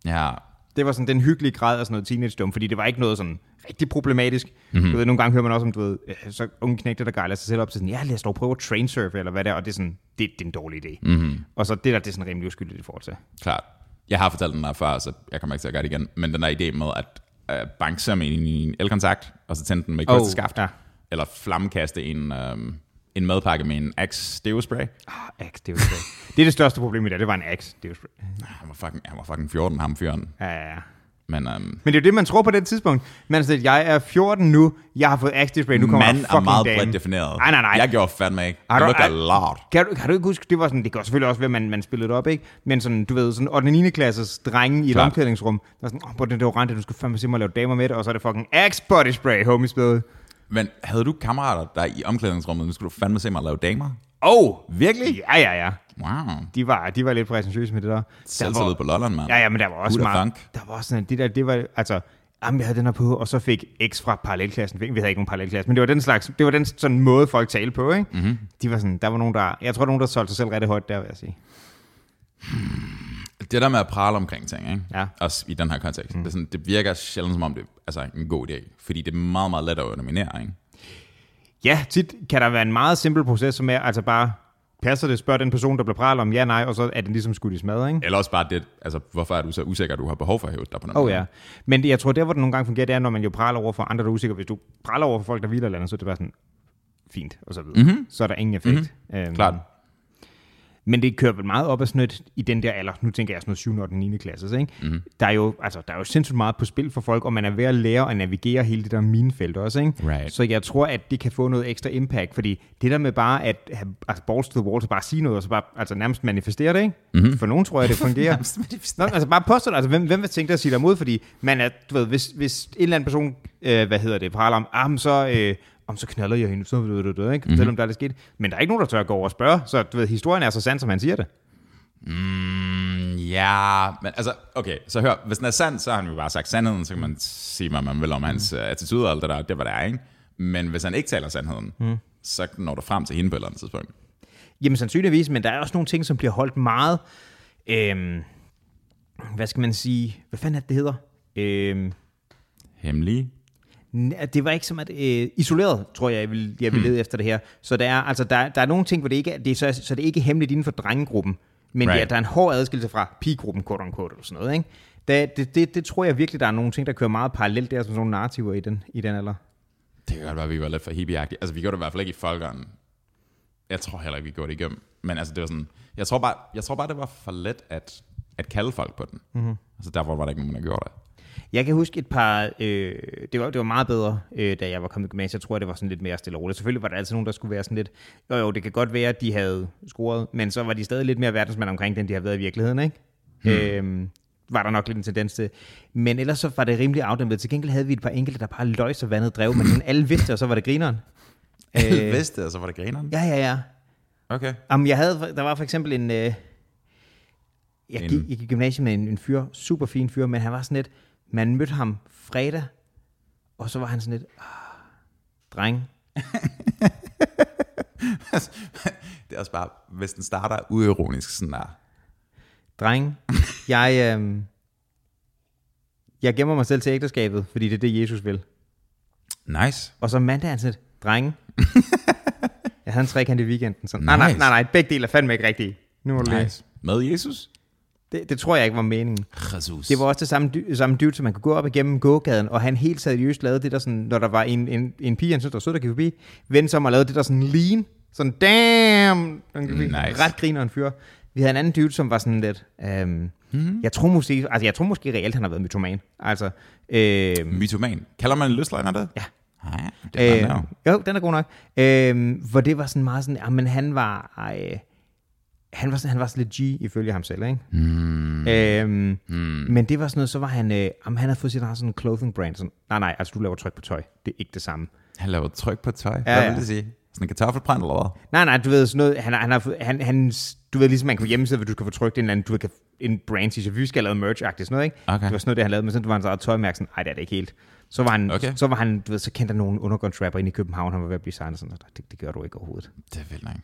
ja. Det var sådan den hyggelige grad af sådan noget teenage dum, fordi det var ikke noget sådan rigtig problematisk. Mm-hmm. Du ved, nogle gange hører man også om, du ved, øh, så unge knægte, der gejler sig selv op til sådan, ja, lad os dog prøve at trainsurfe, eller hvad det er, og det er sådan, det, det er en dårlig idé. Mm-hmm. Og så det der, det er sådan rimelig uskyldigt i forhold til. Klart. Jeg har fortalt den der før, så jeg kommer ikke til at gøre det igen. Men den der idé med at uh, banke sig med en elkontakt, og så tænde den med et Oh, ja. Eller flammekaste en, um, en madpakke med en Axe Deo Spray. Ah, Axe, det er jo spray. *laughs* det er det største problem i det, det var en Axe, det er jo spray. Han var fucking, han var fucking 14, ham fyren. Ja, ja, ja. Men um, Men det er jo det, man tror på det tidspunkt. Man siger, jeg er 14 nu, jeg har fået Axe Display, nu kommer der er fucking meget dame. bredt defineret. Nej, nej, nej. Jeg gjorde fandme ikke. Har Det du- ej- lort. Kan du, kan du ikke huske, det var sådan, det går selvfølgelig også at man, man spillede det op, ikke? Men sådan, du ved, sådan 8. og 9. klasses drenge i et omklædningsrum, der er sådan, åh, oh, den deodorant, du skal fandme se mig lave damer med det, og så er det fucking Axe Body Spray, homie spillet. Men havde du kammerater, der i omklædningsrummet, nu skulle du fandme se mig lave damer? Oh! Virkelig? Ja, ja, ja. Wow. De var, de var lidt præsentøse med det der. Selvtillid var, på Lolland, mand. ja, ja, men der var også Huda meget, funk. der var også sådan, det der, det var, altså, jamen, jeg havde den her på, og så fik X fra parallelklassen, vi havde ikke nogen parallelklasse, men det var den slags, det var den sådan måde, folk talte på, ikke? Mhm. Mm-hmm. De var sådan, der var nogen, der, jeg tror, der var nogen, der solgte sig selv rigtig højt der, vil jeg sige. Det der med at prale omkring ting, ikke? Ja. også i den her kontekst, mm. det, sådan, det virker sjældent som om det er altså, en god idé, fordi det er meget, meget let at underminere. Ikke? Ja, tit kan der være en meget simpel proces, som er altså bare, passer det, spørg den person, der bliver pralet om ja, nej, og så er den ligesom skudt i smad, ikke? Eller også bare det, altså, hvorfor er du så usikker, at du har behov for at hæve dig på den Oh måde? ja. Men jeg tror, der hvor det nogle gange fungerer, det er, når man jo praler over for andre, der er usikre. Hvis du praler over for folk, der hviler eller andet, så er det bare sådan, fint, og så videre. Mm-hmm. Så er der ingen effekt. Mm-hmm. Øhm, Klart. Men det kører vel meget op af sådan i den der alder, nu tænker jeg sådan noget 7. og 9. klasse, ikke? Mm-hmm. Der, er jo, altså, der er jo sindssygt meget på spil for folk, og man er ved at lære at navigere hele det der minefelt også, ikke? Right. Så jeg tror, at det kan få noget ekstra impact, fordi det der med bare at have altså balls to the wall, så bare sige noget, og så bare altså, nærmest manifestere det, ikke? Mm-hmm. For nogen tror jeg, det *laughs* fungerer. Nå, altså bare påstå det. Altså, hvem, hvem vil tænke dig at sige dig imod? Fordi man er, du ved, hvis, hvis en eller anden person, øh, hvad hedder det, praler om, ah, så, øh, om så knaller jeg hende, så ved du det, ikke? Fortæl om der er det sket. Men der er ikke nogen, der tør at gå over og spørge, så du ved, historien er så sand, som han siger det. Mm, ja, men altså, okay, så hør, hvis den er sand, så har han jo bare sagt sandheden, så kan man sige, hvad man vil om hans mm. attitude og alt det der, det var der, ikke? Men hvis han ikke taler sandheden, mm. så når du frem til hende på et eller andet tidspunkt. Jamen sandsynligvis, men der er også nogle ting, som bliver holdt meget... Øhm, hvad skal man sige, hvad fanden er det, det hedder? Øh, Hemmelige. Det var ikke som at øh, isoleret, tror jeg, jeg vil, jeg vil Hmm. lede efter det her. Så der er, altså, der, der er nogle ting, hvor det ikke er, det er så, så det er ikke hemmeligt inden for drengegruppen, men right. Ja, der er en hård adskillelse fra pigegruppen, quote unquote, eller sådan noget, ikke? Det, det, det, det, tror jeg virkelig, der er nogle ting, der kører meget parallelt der, som sådan nogle narrativer i den, i den alder. Det kan godt være, at vi var lidt for hippieagtige. Altså, vi gjorde det i hvert fald ikke i folkeren. Jeg tror heller ikke, vi gjorde det igennem. Men altså, det var sådan... Jeg tror bare, jeg tror bare det var for let at, at kalde folk på den. Mm-hmm. Altså, derfor var der ikke nogen, der gjorde det. Jeg kan huske et par, øh, det, var, det var meget bedre, øh, da jeg var kommet i gymnasiet. Jeg tror, det var sådan lidt mere stille og roligt. Selvfølgelig var der altid nogen, der skulle være sådan lidt, jo jo, det kan godt være, at de havde scoret, men så var de stadig lidt mere verdensmænd omkring den, de har været i virkeligheden, ikke? Hmm. Øh, var der nok lidt en tendens til. Men ellers så var det rimelig afdæmpet. Til gengæld havde vi et par enkelte, der bare løg så vandet drev, men sådan alle vidste, og så var det grineren. *laughs* Alle vidste, og så var det grineren. Ja, ja, ja. Okay. Jamen, jeg havde, der var for eksempel en... Øh, jeg, En- gik, jeg gik i gymnasiet med en, en fyr, super fin fyr, men han var sådan lidt... Man mødte ham fredag, og så var han sådan lidt... Ah, dreng. *laughs* det er også bare, hvis den starter uironisk sådan der. Dreng, jeg, øh, jeg gemmer mig selv til ægteskabet, fordi det er det, Jesus vil. Nice. Og så mandag er han sådan lidt, drenge. *laughs* jeg havde en trekant i weekenden. Sådan, nej, nej, Nice. nej, nej, begge dele er fandme ikke rigtige. Nu må lige. Nice. Med Jesus? Det, det, tror jeg ikke var meningen. Jesus. Det var også det samme, dy- samme dude, som man kunne gå op igennem gågaden, og han helt seriøst lavede det der sådan, når der var en, en, en pige, han synes, der stod der gik forbi, vendte sig om og lavede det der sådan lean, sådan damn, den gik. Nice. ret griner en fyr. Vi havde en anden dude, som var sådan lidt, øhm, Mhm. mm-hmm. jeg tror måske, altså jeg tror måske reelt, han har været mytoman. Altså, øhm, Mytoman. Kalder man en løsløgner det? Ja. Ja, det er Øh, jo, den er god nok. Øh, hvor det var sådan meget sådan, men han var, øh, han var, sådan, han var sådan lidt G, ifølge ham selv, ikke? Mm. Øh, mm. Men det var sådan noget, så var han, øh, han havde fået sit sådan clothing brand. Sådan, nej, nej, altså du laver tryk på tøj. Det er ikke det samme. Han laver tryk på tøj. Ja, Hvad ja. vil det sige? Sådan en kartoffelbrænd eller hvad? Nej, nej, du ved sådan noget, han, han har, fået- han, han, du ved ligesom, man kan hjemmeside, hvor du kan få trykt en eller anden, du kan- en brand t-shirt, vi skal have lavet merch-agtigt sådan noget, ikke? Okay. Det var sådan noget, det han lavede, men så var han så eget tøjmærke, sådan, ej, det er det ikke helt. Så var han, Okay. så var han, du ved, så kendte han nogle undergrundsrapper inde i København, han var ved at blive signet, sådan, det, det gør du ikke overhovedet. Det er vildt nok.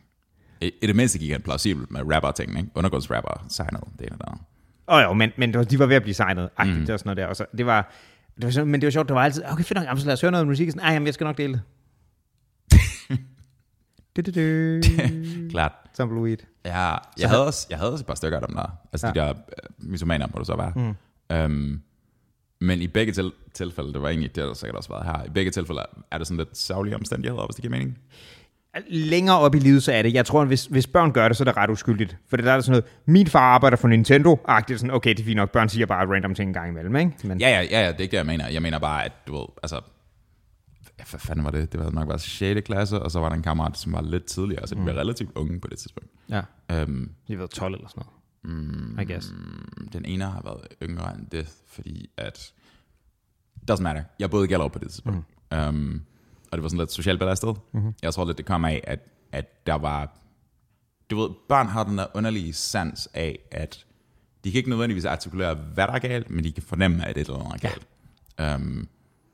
I, I det mindste gik han plausibelt med rapper-ting, ikke? Undergrundsrapper, signet, det ene andet. Åh oh, jo, men, men det de var ved at blive signet, agtigt, mm. det var sådan noget der. Og så, det var, det var sådan, men det var sjovt, der var altid, okay, fedt nok, jamen, så lad os høre noget musik. Sådan, jamen, jeg skal nok dele det. *laughs* du, du, du. *laughs* Klart. Tumbleweed. Ja, jeg havde, også, jeg havde også et par stykker af dem der. Altså ja. de der uh, mytomaner må det så være. Mm. Um, men i begge til, tilfælde, det var egentlig, det der sikkert også været her, i begge tilfælde er det sådan lidt savlige omstændigheder, hvis det giver mening. Længere op i livet, så er det, jeg tror, at hvis, hvis børn gør det, så er det ret uskyldigt. For det der er der sådan noget, min far arbejder for Nintendo-agtigt, sådan, okay, det er fint nok, børn siger bare random ting en gang imellem, ikke? Men, Ja, ja, ja, ja, det er ikke det, jeg mener. Jeg mener bare, at du ved, altså, hvad fanden var det? Det var nok bare 6. klasse, og så var der en kammerat, som var lidt tidligere, så de var relativt unge på det tidspunkt. ja. Um, De været 12 eller sådan noget. Mm, I guess. den ene har været yngre end det, fordi at, doesn't matter, jeg boede i Gellerup på det tidspunkt. Mm. Um, og det var sådan lidt socialt belastet. Mm-hmm. Jeg tror lidt, det kom af, at, at der var, du ved, børn har den der underlige sans af, at de kan ikke nødvendigvis artikulere, hvad der er galt, men de kan fornemme, at et eller andet er galt. Um,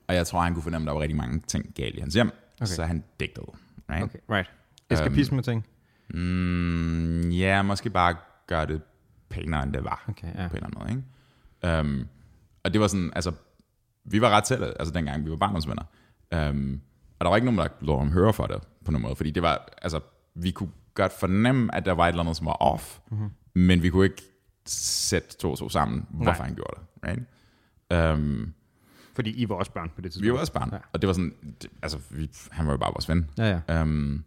og jeg tror, han kunne fornemme, at der var rigtig mange ting galt i hans hjem, okay. så han digtede. Right? Okay, right. Eskapisme ting. Mm, ja, måske bare gøre det pænere, end det var. Okay, ja. På en eller anden måde, ikke? Um, og det var sådan, altså, vi var ret tætte, altså dengang vi var barndomsvenner. Um, og der var ikke nogen, der lå om høre for det, på nogen måde, fordi det var, altså, vi kunne godt fornemme, at der var et eller andet, som var off, mm-hmm. men vi kunne ikke sætte to og to sammen, hvorfor Nej. han gjorde det, right? Um, Fordi I var også børn på det tidspunkt. vi var også barn, Ja. og det var sådan, det, altså, vi, han var jo bare vores ven. Ja, ja. Um,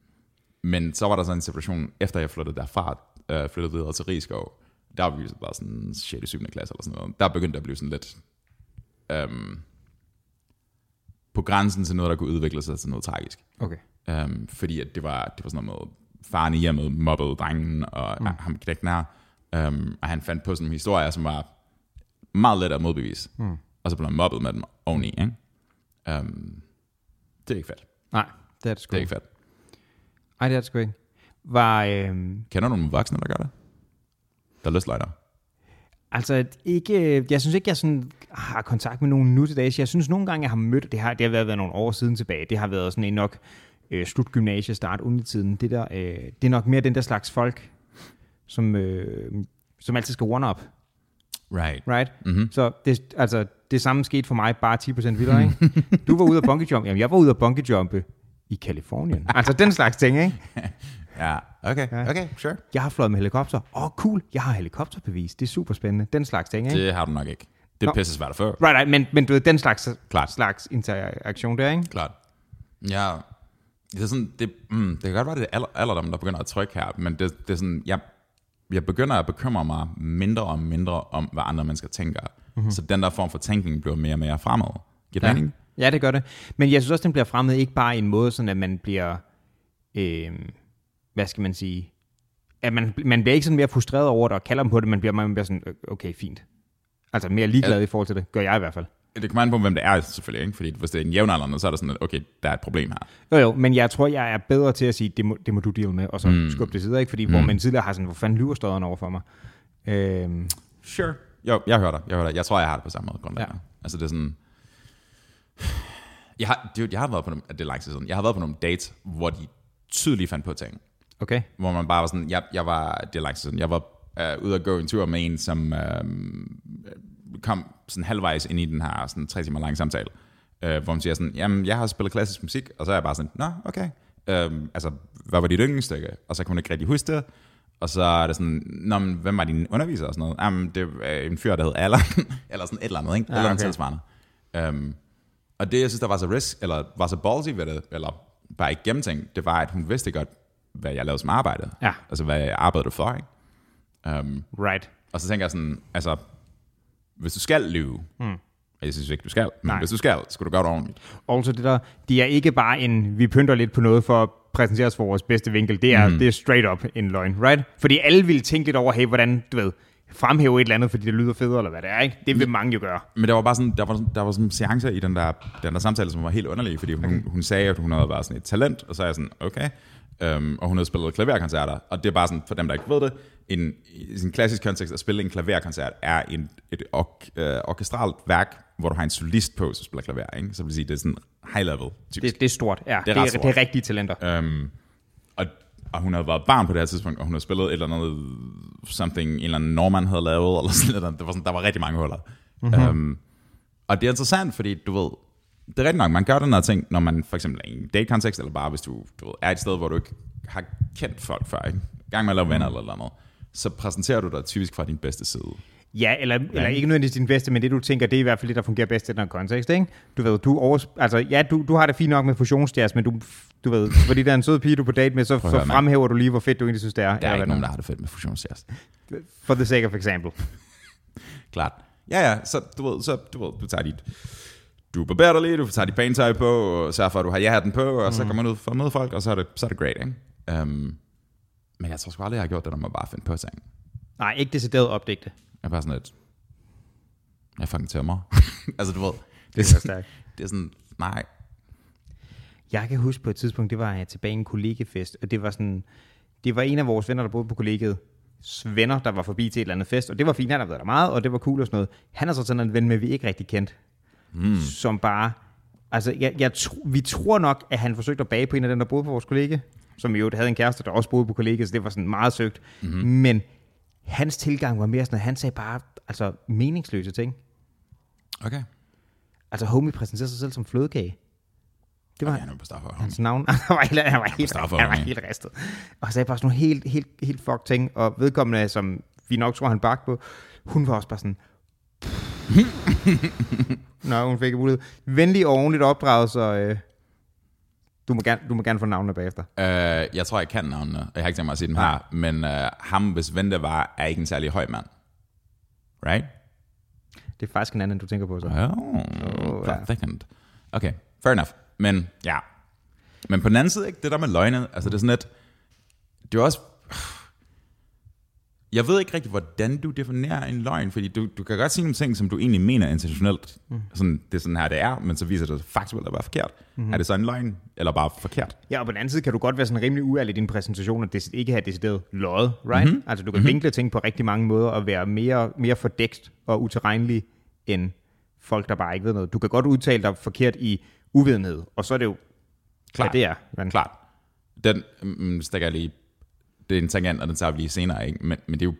men så var der sådan en situation, efter jeg flyttede derfra, øh, flyttede videre til Rigskov, der var vi bare sådan 6. 7. klasse eller sådan noget. Der begyndte det at blive sådan lidt um, på grænsen til noget, der kunne udvikle sig til noget tragisk. Okay. Um, fordi at det var, det var sådan noget med, faren i hjemmet mobbede drengen, og mm. ham knægten her. Um, og han fandt på sådan nogle historier, som var meget let at modbevise. Mm. Og så blev han mobbet med dem oveni. Ikke? Um, det er ikke fedt. Nej, det er det sgu Det er ikke fedt. Nej, det er det sgu ikke. Var, øhm, Kender du nogle voksne, der gør det? Der løsløgner. Altså ikke, jeg synes ikke, jeg sådan har kontakt med nogen nu til dags. Jeg synes nogle gange, jeg har mødt, det har, det har været, været nogle år siden tilbage, det har været sådan en nok øh, slut gymnasie, start ungdomstiden. Det, der, øh, det er nok mere den der slags folk, som, øh, som altid skal one-up. Right. right? Mm-hmm. Så det, altså, det samme skete for mig, bare 10% vildere, ikke? *laughs* Du var ude at bungee jump. Jamen, jeg var ude at bungee jumpe i Kalifornien. Altså den slags ting, ikke? *laughs* Ja, okay, okay, sure. Jeg har fløjet med helikopter. Åh, oh, cool. Jeg har helikopterbevis. Det er super spændende. Den slags ting, ikke? Det har du nok ikke. Det er pisse svært at få. Right, right, men, men du ved, den slags, Klart. slags interaktion der, ikke? Klart. Ja, det er sådan, det, mm, det kan godt være, det er alder, alderdom, der begynder at trykke her, men det, det er sådan, jeg, jeg begynder at bekymre mig mindre og mindre om, hvad andre mennesker tænker. Mm-hmm. Så den der form for tænkning bliver mere og mere fremad. Giver Ja. mening? ja, det gør det. Men jeg synes også, den bliver fremmed ikke bare i en måde, sådan at man bliver, øh, hvad skal man sige, at man, man bliver ikke sådan mere frustreret over det og kalder dem på det, man bliver, man bliver sådan, okay, fint. Altså mere ligeglad Ja. i forhold til det, gør jeg i hvert fald. Det kommer an på, hvem det er selvfølgelig, ikke? Fordi hvis det er en jævnaldrende, så er der sådan, at okay, der er et problem her. Jo, jo, men jeg tror, jeg er bedre til at sige, det må, det må du deal med, og så mm. skubbe det videre, ikke? Fordi mm. hvor man tidligere har sådan, hvor fanden lyver støderen over for mig. Øhm, Sure. Jo, jeg hører dig. Jeg, hører dig. jeg tror, jeg har det på samme måde. grundlæggende. Ja. Altså det er sådan... *sighs* Jeg har, dude, jeg har været på nogle, det er lang tid siden, jeg har været på nogle dates, hvor de tydeligt fandt på ting. Okay. Hvor man bare var sådan, jeg, jeg var, det er lang tid siden, jeg var øh, ude at gå en tur med en, som øh, kom sådan halvvejs ind i den her sådan tre timer lange samtale, øh, hvor man siger sådan, jamen jeg har spillet klassisk musik, og så er jeg bare sådan, nå, okay. Øh, altså, hvad var dit yndlingsstykke? Og så kunne hun ikke rigtig huske det, og så er det sådan, Nå, men, hvem var din underviser og sådan noget? Jamen, det er en fyr, der hed Allan, *laughs* eller sådan et eller andet, ikke? Ja, Eller okay. okay. tilsvarende. Um, og det, jeg synes, der var så risk, eller var så ballsy ved det, eller bare ikke gennemtænkt, det var, at hun vidste godt, hvad jeg lavede som arbejde. Ja. Altså, hvad jeg arbejdede for, ikke? Um, Right. og så tænker jeg sådan, altså, hvis du skal lyve, hmm. jeg synes ikke, du skal, men Nej. Hvis du skal, så skal du gøre det ordentligt. Also det der, det er ikke bare en, vi pynter lidt på noget for at præsentere os for vores bedste vinkel. Det er, mm. det er straight up en løgn, right? Fordi alle vil tænke lidt over, hey, hvordan, du ved, fremhæve et eller andet, fordi det lyder federe, eller hvad det er, ikke? Det vil mange jo gøre. Men der var bare sådan, der var, der var sådan seancer i den der, den der samtale, som var helt underlig, fordi hun, okay. hun sagde, at hun havde været sådan et talent, og så er jeg sådan, okay. Um, og hun havde spillet klaverkoncerter, og det er bare sådan, for dem, der ikke ved det, en, i sin klassisk kontekst, at spille en klaverkoncert er en, et or, øh, orkestralt værk, hvor du har en solist på, som spiller klaver, ikke? Så det vil sige, det er sådan high level, typisk. Det, det er stort, ja. Det er det, er, stort. det er rigtige talenter. Um, og, og hun havde været barn på det her tidspunkt, og hun havde spillet et eller andet, something, en eller anden nordmand havde lavet, eller sådan noget. Der var, sådan, der var rigtig mange huller. Mm-hmm. Um, og det er interessant, fordi du ved, det er rigtigt nok, man gør den her ting, når man for eksempel er i en date-kontekst, eller bare hvis du, du ved, er et sted, hvor du ikke har kendt folk før, ikke? gang med at lave venner eller noget andet, så præsenterer du dig typisk fra din bedste side. Ja, eller, eller ikke nødvendigvis din bedste, men det du tænker, det er i hvert fald det, der fungerer bedst i den her kontekst, ikke? Du ved, du, over, altså, ja, du, du har det fint nok med fusionsjazz, men du, du ved, *laughs* fordi der er en sød pige, du er på date med, så, så fremhæver du lige, hvor fedt du egentlig synes, det er. Der er ikke nogen, der har det fedt med fusionsjazz. For the sake of example. *laughs* Klart. Ja, ja, så du ved, så, du, ved, du tager dit, du barberer dig lige, du tager dit pæne tøj på, og sørger for, at du har ja-hatten på, og så kommer man ud for at møde folk, og så er det, så er det great, ikke? Um, men jeg tror sgu aldrig, jeg har gjort det, når man bare finder på ting. Nej, ikke decideret opdigte. Jeg er bare sådan lidt, jeg er fucking tømmer. *laughs* altså, du ved, det, Det er så sådan, stærkt. det er sådan, nej, Jeg kan huske på et tidspunkt, det var jeg tilbage i en kollegefest, og det var sådan, det var en af vores venner, der boede på kollegiet, venner, der var forbi til et eller andet fest, og det var fint, han har været der meget, og det var cool og sådan noget. Han er så sådan en ven med, vi ikke rigtig kendt, mm. som bare, altså jeg, jeg tro, vi tror nok, at han forsøgte at bage på en af dem, der boede på vores kollega, som jo havde en kæreste, der også boede på kollegiet, så det var sådan meget søgt. Mm-hmm. Men hans tilgang var mere sådan, at han sagde bare altså, meningsløse ting. okay. Altså homie præsenterede sig selv som flødekage. Det var Okay, han er på Starfire. hans navn. *laughs* han var helt, han var helt, han var helt ristet. Og sagde bare sådan nogle helt, helt, helt fuck ting. Og vedkommende, som vi nok tror, han bagt på, hun var også bare sådan... *laughs* Nå, hun fik mulighed. Venlig og ordentligt opdraget, så øh, du, må gerne, du må gerne få navnene bagefter. Uh, jeg tror, jeg kan navnene, jeg har ikke tænkt mig at sige dem her, men uh, ham, hvis ven det var, er ikke en særlig høj mand. Right? Det er faktisk en anden, du tænker på så. Oh, plot ja. thickened. Okay, fair enough. Men ja. Men på den anden side, ikke, det der med løgne, altså det er sådan lidt, det er også, jeg ved ikke rigtig, hvordan du definerer en løgn, fordi du, du kan godt sige nogle ting, som du egentlig mener intentionelt, mm. sådan, det er sådan her, det er, men så viser det sig faktuelt at være forkert. Mm. Er det så en løgn, eller bare forkert? Ja, og på den anden side kan du godt være sådan rimelig uærlig i din præsentation, og det ikke have decideret løjet, right? Mm-hmm. Altså du kan mm-hmm. vinkle ting på rigtig mange måder, og være mere, mere fordækt og utilregnelig end folk, der bare ikke ved noget. Du kan godt udtale dig forkert i uvidenhed, og så er det jo, Klart. hvad det er. Men, Klart. Den mm, stikker jeg lige, det er en tangent, og den tager vi lige senere, ikke? Men, men det er jo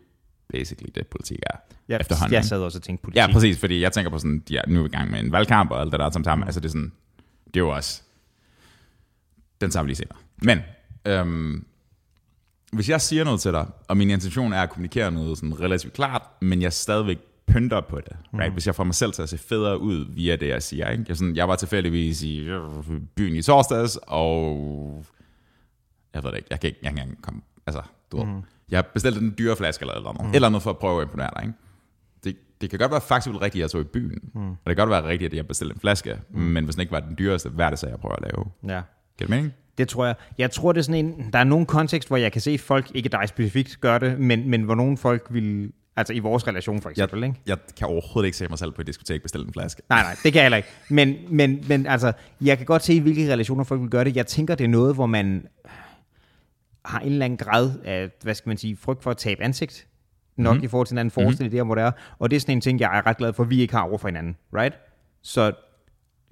basically det, politik er Jeg, efterhånden. jeg sad også og tænkte politik. Ja, præcis, fordi jeg tænker på sådan, de er nu i gang med en valgkamp og alt det der som sammen. Altså det er sådan, det er jo også, den tager vi lige senere. Men, øhm, hvis jeg siger noget til dig, og min intention er at kommunikere noget sådan relativt klart, men jeg stadigvæk pynter på det, right? hvis jeg får mig selv til at se federe ud via det, jeg siger. Ikke? Jeg, sådan, jeg var tilfældigvis i øh, byen i torsdags, og jeg ved det ikke, jeg kan ikke, jeg kan ikke komme, altså, du ved, jeg bestilte en dyre flaske eller eller andet, eller andet for at prøve at imponere dig, ikke? Det, det kan godt være faktuelt rigtigt, at jeg tog i byen, mm. og det kan godt være rigtigt, at jeg bestilte en flaske, mm. men hvis den ikke var den dyreste, hvad er det så, jeg prøver at lave? Ja. Giver det mening? Det tror jeg. Jeg tror, det er sådan en... Der er nogen kontekst, hvor jeg kan se, at folk, ikke dig specifikt, gør det, men, men hvor nogen folk vil... Altså i vores relation for eksempel, ikke? Jeg kan overhovedet ikke se mig selv på et diskotek bestille en flaske. Nej, nej, det kan jeg heller ikke. Men, men, men altså, jeg kan godt se, i hvilke relationer folk vil gøre det. Jeg tænker, det er noget, hvor man har en eller anden grad af, hvad skal man sige, frygt for at tabe ansigt. Nok mm-hmm. i forhold til en anden forestilling, mm-hmm. der, hvor det er. Og det er sådan en ting, jeg er ret glad for, at vi ikke har over for hinanden. Right? Så,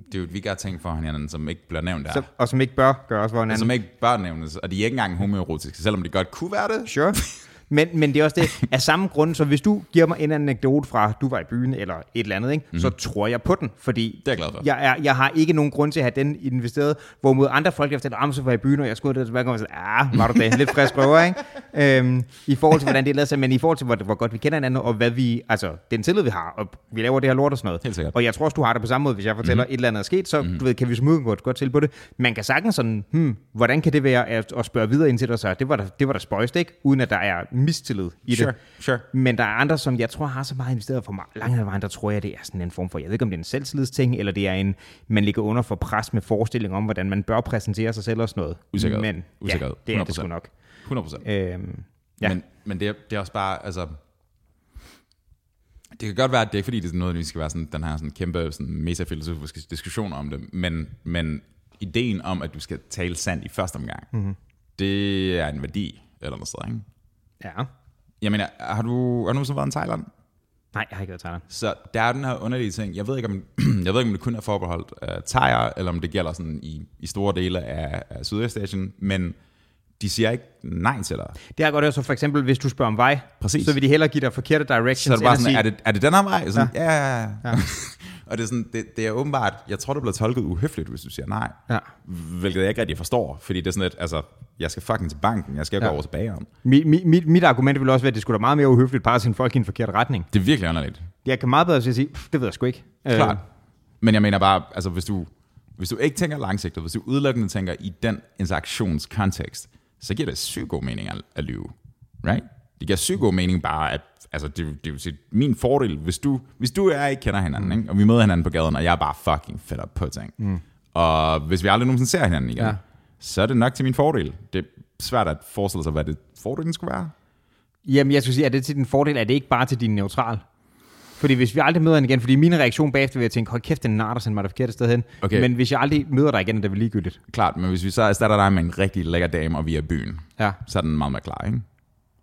Det er jo, vi gør ting for hinanden, som ikke bliver nævnt der. så, og som ikke bør gøres for hinanden. som ikke bør nævnes, og de er ikke engang homoerotiske, selvom de godt kunne være det. Sure. *laughs* Men, men det er også det, af samme grund, så hvis du giver mig en anekdote fra, du var i byen, eller et eller andet, ikke, mm. så tror jeg på den, fordi. Det er jeg glad for. jeg, er, jeg har ikke nogen grund til at have den investeret, hvorimod andre folk efter at så var jeg i byen, og jeg skulle det tilbage, og så ah, var du det? Lidt frisk røver, ikke? Øhm, I forhold til, hvordan det er lavet sig, men i forhold til, hvor, hvor, godt vi kender hinanden, og hvad vi, altså, den tillid, vi har, og vi laver det her lort og sådan noget. Helt sikkert. Og jeg tror også, du har det på samme måde, hvis jeg fortæller, mm. et eller andet er sket, så Mhm. du ved, kan vi som udgangspunkt godt til på det. Man kan sagtens sådan, hmm, hvordan kan det være at, at spørge videre ind til dig, så det var der, det var der spøjst, ikke? Uden at der er mistillid i Sure, det. sure. Men der er andre, som jeg tror har så meget investeret for mig. Langt ad vejen, der tror jeg, det er sådan en form for, jeg ved ikke, om det er en selvtillidsting, eller det er en, man ligger under for pres med forestilling om, hvordan man bør præsentere sig selv og sådan noget. Usikkerhed. Men Usikkerhed. ja, det er det 100%. sgu nok. 100 procent. Øhm, ja. Men, men det, er, det er også bare, altså... Det kan godt være, at det er ikke fordi, det er noget, vi skal være sådan, den her sådan kæmpe sådan, metafilosofiske diskussion om det, men, men ideen om, at du skal tale sandt i første omgang, mm-hmm. det er en værdi eller noget sted, ikke? Ja. Jeg mener, har du, har du nogensinde været i Thailand? Nej, jeg har ikke været i Thailand. Så der er den her underlige ting. Jeg ved ikke, om, *clears throat* jeg ved ikke, om det kun er forbeholdt uh, thaier, eller om det gælder sådan i, i store dele af, af Sydøstasien, men de siger ikke nej til dig. Det har godt hørt, så for eksempel, hvis du spørger om vej, Præcis. så vil de hellere give dig forkerte directions. Så er det bare sådan, sige, er det, er det den her vej? Sådan, ja, ja, ja. ja. *laughs* og det er, sådan, det, det er åbenbart, jeg tror, du bliver tolket uhøfligt, hvis du siger nej. Ja. Hvilket jeg ikke rigtig forstår, fordi det er sådan lidt, altså, jeg skal fucking til banken, jeg skal ja. Gå over til bageren. Mit, mit, mit, mit argument vil også være, at det skulle da meget mere uhøfligt bare at sende folk i en forkert retning. Det er virkelig underligt. Jeg kan meget bedre sige, "Pff, det ved jeg sgu ikke. Klart. Men jeg mener bare, altså hvis du, hvis du ikke tænker langsigtet, hvis du udelukkende tænker i den interaktionskontekst, så giver det sygt god mening at, at lyve. Right? Det giver sygt god mening bare, at altså, det, det vil sige, min fordel, hvis du, hvis du og jeg ikke kender hinanden, ikke? og vi møder hinanden på gaden, og jeg er bare fucking fedt op på ting, mm. og hvis vi aldrig nogensinde ser hinanden igen, Ja. så er det nok til min fordel. Det er svært at forestille sig, hvad det fordelen skulle være. Jamen, jeg skulle sige, at det til din fordel, er det ikke bare til din neutral? Fordi hvis vi aldrig møder hende igen, fordi min reaktion bagefter vil jeg tænke, hold kæft, den nar, der sendte mig det forkerte sted hen. Okay. Men hvis jeg aldrig møder dig igen, er det vel ligegyldigt. Klart, men hvis vi så erstatter dig med en rigtig lækker dame, og vi er i byen, Ja. så er den meget mere klar, ikke?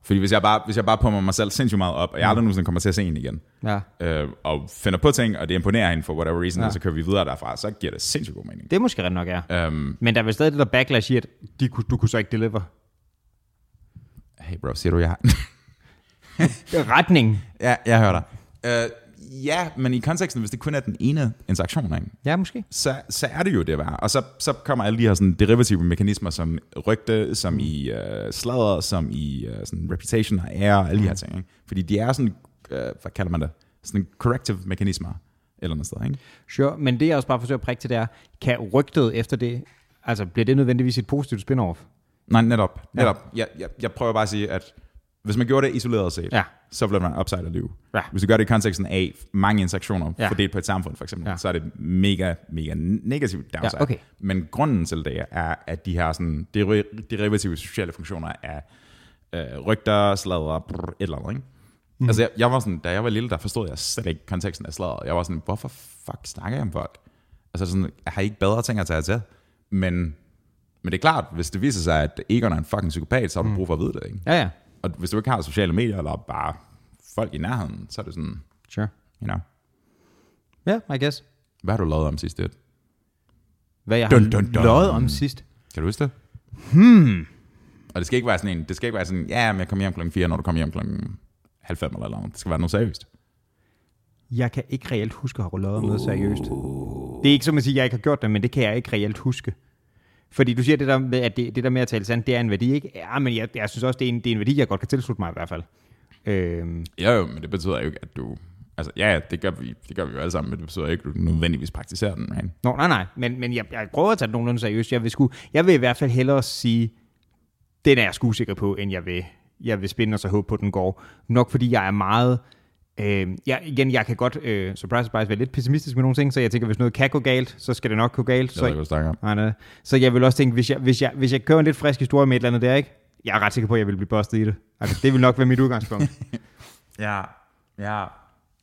Fordi hvis jeg bare, hvis jeg bare pumper mig selv sindssygt meget op, og jeg aldrig nogensinde kommer til at se hende igen, ja. øh, og finder på ting, og det imponerer hende for whatever reason, Ja. og så kører vi videre derfra, så giver det sindssygt god mening. Det er måske ret nok, ja. Um, Men der er vel stadig det der backlash i, at de, du kunne så ikke deliver. hey bro, siger du ja? *laughs* Retning. ja, jeg hører dig. Uh, ja, men i konteksten, hvis det kun er den ene interaktion, ikke? Ja, måske. så, så er det jo det værd. Og så, så kommer alle de her sådan, derivative mekanismer, som rygte, som i uh, sladder, som i uh, sådan reputation og ære, og alle de her ting. Ikke? Fordi de er sådan, uh, hvad kalder man det? Sådan corrective mekanismer, eller noget sted, ikke? Sure, men det jeg også bare forsøger at prikke til, det er, kan rygtet efter det, altså bliver det nødvendigvis et positivt spin-off? Nej, netop. netop. Ja. Jeg, jeg, jeg prøver bare at sige, at hvis man gjorde det isoleret set, Ja. så bliver man upside at live. Ja. Hvis du gør det i konteksten af mange interaktioner Ja. fordelt på et samfund, for eksempel, Ja. så er det mega, mega negativt downside. Ja, okay. Men grunden til det er, at de her sådan, deri- derivative sociale funktioner er øh, rygter, sladder, brr, et eller andet. Ikke? Mm. Altså, jeg, jeg, var sådan, da jeg var lille, der forstod jeg slet ikke konteksten af sladder. Jeg var sådan, hvorfor fuck snakker jeg om folk? Altså sådan, jeg har I ikke bedre ting at tage til. Men, men det er klart, hvis det viser sig, at Egon er en fucking psykopat, så har du brug for at vide det. Ikke? Ja, ja. Og hvis du ikke har sociale medier, eller bare folk i nærheden, så er det sådan, Sure. you know, Ja, yeah, I guess. hvad har du lavet om sidste? Hvad jeg Dun, har dun, dun. løjet om sidst. Kan du huske det? Hmm. Og det skal ikke være sådan en, det skal ikke være sådan, ja, men jeg kommer hjem klokken 4, når du kommer hjem klokken 90 eller noget. Det skal være noget seriøst. Jeg kan ikke reelt huske at have lavet noget seriøst. Det er ikke som at sige, at jeg ikke har gjort det, men det kan jeg ikke reelt huske. Fordi du siger det der med, at det, det der med at tale sandt, det er en værdi, ikke? Ja, men jeg, jeg synes også, det er, en, det er en værdi, jeg godt kan tilslutte mig i hvert fald. Øhm, Ja, jo, men det betyder jo ikke, at du... Altså, ja, det gør vi, det gør vi jo alle sammen, men det betyder ikke, at du nødvendigvis praktiserer den, man. Nå, nej, nej, men, men jeg, jeg prøver at tage det nogenlunde seriøst. Jeg vil, sku, jeg vil i hvert fald hellere sige, den er jeg sgu sikker på, end jeg vil, jeg vil spænde og så håbe på, at den går. Nok fordi jeg er meget... Øh, jeg, igen, jeg kan godt, øh, surprise, surprise, være lidt pessimistisk med nogle ting, så jeg tænker, hvis noget kan gå galt, så skal det nok gå galt. Du snakker om. Nej, nej. Så jeg vil også tænke, hvis jeg, hvis jeg, hvis jeg kører en lidt frisk historie med et eller andet der, ikke? Jeg er ret sikker på, at jeg vil blive bustet i det. Altså, det vil nok være mit udgangspunkt. *laughs* Ja, ja.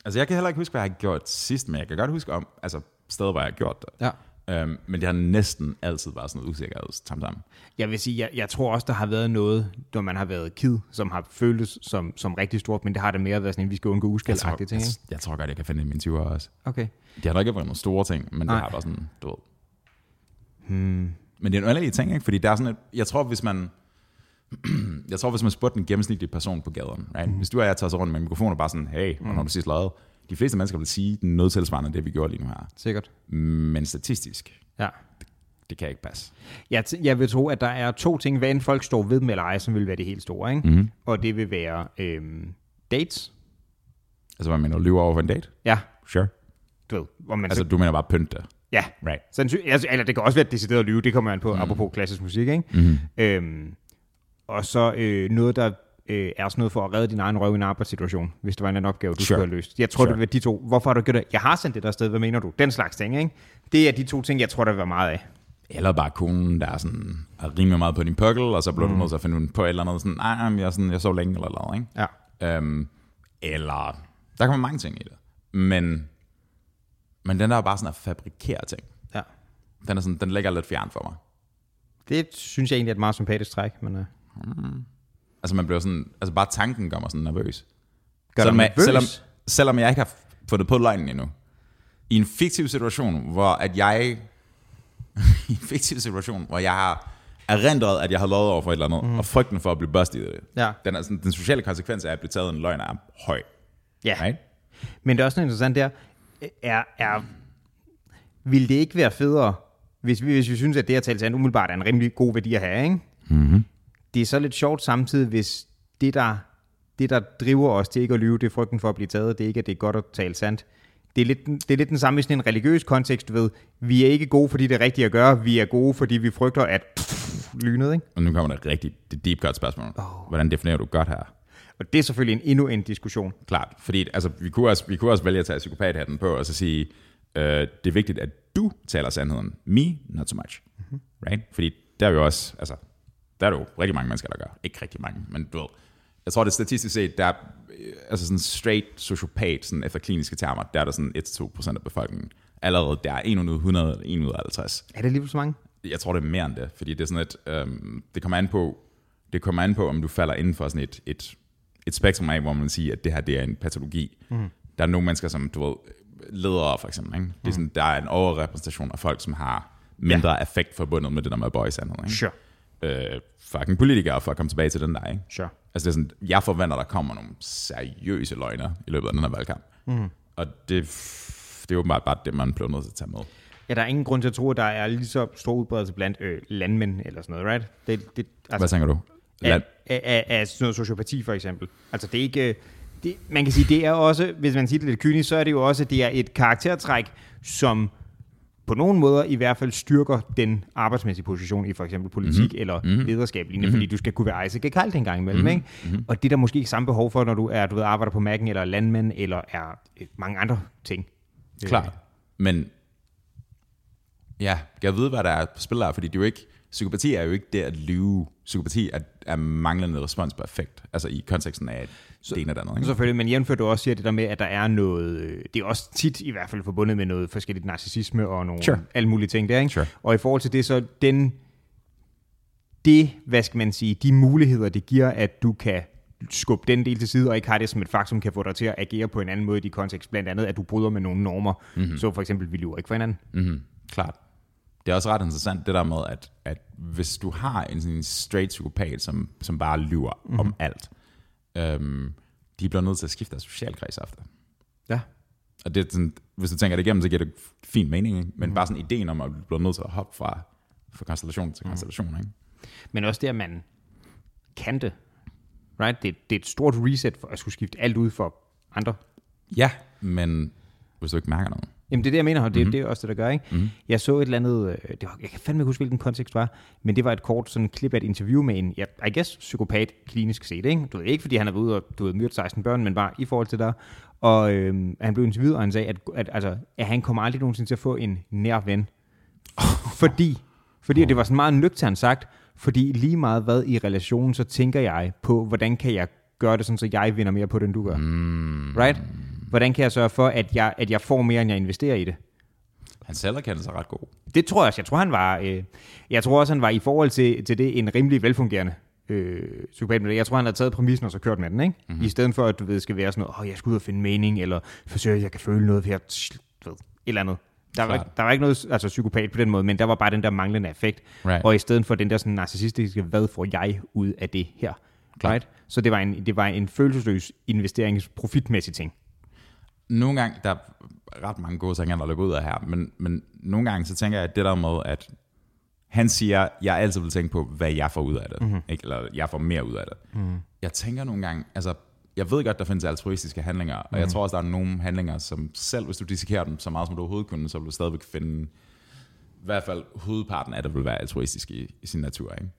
Altså, jeg kan heller ikke huske, hvad jeg har gjort sidst, men jeg kan godt huske om, altså, steder, hvor jeg har gjort det. ja. Øhm, men det har næsten altid været sådan noget usikkerhed tam sammen. Jeg vil sige, jeg, jeg tror også, der har været noget, når man har været kid, som har føltes som, som rigtig stort, men det har det mere været sådan, at vi skal undgå uskaldagtige ting, jeg, ikke? jeg tror godt, jeg kan finde det i mine 20'ere også. Okay. Det har nok ikke været nogle store ting, men Nej. det har været sådan, du ved. Hmm. Men det er en underlig ting, ikke? Fordi der er sådan et, jeg tror, hvis man, *clears throat* jeg tror, hvis man spurgte en gennemsnitlig person på gaden, right? hvis du og jeg tager så rundt med en mikrofon og bare sådan, hey, hvornår har du sidst lavet? De fleste mennesker vil sige noget tilsvarende det, vi gjorde lige nu her. Sikkert. Men statistisk, Ja. det kan ikke passe. Jeg, t- jeg vil tro, at der er to ting, hvad end folk står ved med eller ej, som vil være det helt store, ikke? Mm-hmm. Og det vil være øhm, dates. Altså, hvad mener du, lyver over for en date? Ja, Sure. du ved, hvor man Altså, så, du mener bare pynte. ja, Right. Sandsyn, altså, eller det kan også være et decideret at lyve, det kommer an på, mm. apropos klassisk musik, ikke? Mm-hmm. Øhm, og så øh, noget, der øh, er sådan noget for at redde din egen røv i en arbejdssituation, hvis det var en anden opgave, du Sure. skulle have løst. Jeg tror, Sure. det være de to. Hvorfor har du gjort det? Jeg har sendt det der sted, hvad mener du? Den slags ting, ikke? Det er de to ting, jeg tror, der vil være meget af. Eller bare konen, der er sådan, er rimelig meget på din pukkel, og så bliver mm. du nødt til at finde på et eller andet, sådan, nej, jeg, er sådan, jeg så længe, eller noget, ikke? Ja. Øhm, eller, der kan være mange ting i det. Men, men den der er bare sådan at fabrikere ting. ja. Den, er sådan, den ligger lidt fjern for mig. Det synes jeg egentlig er et meget sympatisk træk, men øh, Altså man bliver sådan, altså bare tanken gør mig sådan nervøs. gør selvom, dig jeg, nervøs? selvom, selvom jeg ikke har fundet på løgnen endnu. I en fiktiv situation, hvor at jeg... *laughs* I en fiktiv situation, hvor jeg har erindret, at jeg har lovet over for et eller andet, mm. og frygten for at blive bustet i det. Ja. Den, er sådan, den sociale konsekvens af at blive taget en løgn er høj. Ja. Right? Men det er også noget interessant der, er, er, vil det ikke være federe, hvis vi, hvis vi synes, at det at tale sandt umiddelbart er en rimelig god værdi at have, ikke? Mm-hmm. Det er så lidt sjovt samtidig, hvis det der, det, der driver os til ikke at lyve, det er frygten for at blive taget, det er ikke, at det er godt at tale sandt. Det er, lidt, det er lidt den samme i sådan en religiøs kontekst, ved. Vi er ikke gode, fordi det er rigtigt at gøre. Vi er gode, fordi vi frygter at lynet, ikke? Og nu kommer der et rigtigt det deep cut spørgsmål. Åh. Hvordan definerer du godt her? Og det er selvfølgelig en, endnu en diskussion. Klart, fordi altså, vi, kunne også, vi kunne også vælge at tage psykopathatten på og så sige, øh, det er vigtigt, at du taler sandheden. Me, not so much. Mm-hmm. Right? Fordi der er jo også, altså, der er jo rigtig mange mennesker, der gør. Ikke rigtig mange, men du ved. Jeg tror, det statistisk set, der er, øh, altså sådan straight sociopat, sådan efter kliniske termer, der er der sådan 1-2% af befolkningen. Allerede der er 1 ud af 100 eller 1 ud af 50 Er det alligevel så mange? jeg tror, det er mere end det, fordi det er sådan et, øhm, det kommer an på, det kommer an på, om du falder inden for sådan et, et, et spektrum af, hvor man siger, at det her det er en patologi. Mm. Der er nogle mennesker, som du ved, ledere for eksempel, ikke? Det er sådan, der er en overrepræsentation af folk, som har mindre ja. effekt forbundet med det der med bøje sandhed, ikke? Sure. Øh, fucking politikere, for at komme tilbage til den der, ikke? Sure. Altså det er sådan, jeg forventer, der kommer nogle seriøse løgner i løbet af den her valgkamp. Mm. Og det, det er åbenbart bare det, man bliver nødt til at tage med. Ja, der er ingen grund til at tro, at der er lige så stor udbredelse blandt øh, landmænd eller sådan noget, right? Det, det, Hvad altså, tænker du? Land, af, af, af sådan noget sociopati for eksempel. Altså det er ikke... øh, Det, man kan sige, det er også, hvis man siger det lidt kynisk, så er det jo også, det er et karaktertræk, som på nogle måder i hvert fald styrker den arbejdsmæssige position i for eksempel politik mm-hmm. eller mm-hmm. lederskab, mm-hmm. fordi du skal kunne være Isaac Kalt en gang imellem. Mm-hmm. Ikke? Mm-hmm. Og det er der måske ikke samme behov for, når du er, du ved, arbejder på Mac'en eller er landmand eller er øh, mange andre ting. Klart. Men ja, jeg ved, hvad der er på spil der, fordi det er jo ikke, psykopati er jo ikke det at lyve. Psykopati er, er manglende respons på effekt, altså i konteksten af det ene eller andet. Ikke? Selvfølgelig, men jævnfør du også siger det der med, at der er noget, øh, det er også tit i hvert fald forbundet med noget forskelligt narcissisme og nogle Sure. alle mulige ting der, ikke? Sure. Og i forhold til det, så den, det, hvad skal man sige, de muligheder, det giver, at du kan skubbe den del til side, og ikke har det som et faktum, kan få dig til at agere på en anden måde i de kontekst, blandt andet, at du bryder med nogle normer, mm-hmm. så for eksempel, vi lyver ikke for hinanden. Mm-hmm. Klart. Det er også ret interessant, det der med, at, at hvis du har en sådan en straight psykopat, som, som bare lyver mm-hmm. om alt, øhm, de bliver nødt til at skifte deres socialkreds ofte. Ja. Og det er sådan, hvis du tænker det igennem, så giver det fin mening, ikke? men mm. bare sådan ideen om, at du bliver nødt til at hoppe fra, fra konstellation til konstellation. Ikke? Men også det, at man kan det. Right? Det, det er et stort reset for at skulle skifte alt ud for andre. Ja, men hvis du ikke mærker noget. Jamen det er det, jeg mener, og det, mm-hmm. det er også det, der gør, ikke? Mm-hmm. Jeg så et eller andet, øh, det var, jeg kan fandme ikke huske, hvilken kontekst det var, men det var et kort sådan klip af et interview med en, ja, I guess, psykopat klinisk set, ikke? Du ved, ikke fordi han været ude og du ved, myrdet 16 børn, men bare i forhold til der. Og øh, han blev interviewet, og han sagde, at, at, altså, at han kommer aldrig nogensinde til at få en nær ven. *laughs* fordi, fordi det var sådan meget nøgternt sagt, fordi lige meget hvad i relationen, så tænker jeg på, hvordan kan jeg gøre det sådan, så jeg vinder mere på det, end du gør. Mm. Right? Hvordan kan jeg sørge for, at jeg, at jeg får mere, end jeg investerer i det? Han selverkendelse sig ret god. Det tror jeg også. Jeg tror, han var, øh, jeg tror også, han var i forhold til, til det en rimelig velfungerende øh, psykopat. Jeg tror, han har taget præmissen og så kørt med den, ikke? Mm-hmm. I stedet for, at du ved, skal være sådan noget, åh, oh, jeg skal ud og finde mening, eller forsøge, at jeg kan føle noget, for jeg ved, et eller andet. Der var, ikke, der var ikke noget altså, psykopat på den måde, men der var bare den der manglende effekt. Right. Og i stedet for den der sådan narcissistiske, hvad får jeg ud af det her? Right? Så det var en, det var en følelsesløs investeringsprofitmæssig ting nogle gange, der er ret mange gode ting, der løber ud af her, men, men nogle gange, så tænker jeg, at det der med, at han siger, jeg altid vil tænke på, hvad jeg får ud af det, mm-hmm. ikke? eller jeg får mere ud af det. Mm. Jeg tænker nogle gange, altså, jeg ved godt, der findes altruistiske handlinger, og mm. jeg tror også, der er nogle handlinger, som selv hvis du dissekerer dem så meget, som du overhovedet kunne, så vil du stadigvæk finde, i hvert fald hovedparten af det vil være altruistisk i, i sin natur, ikke?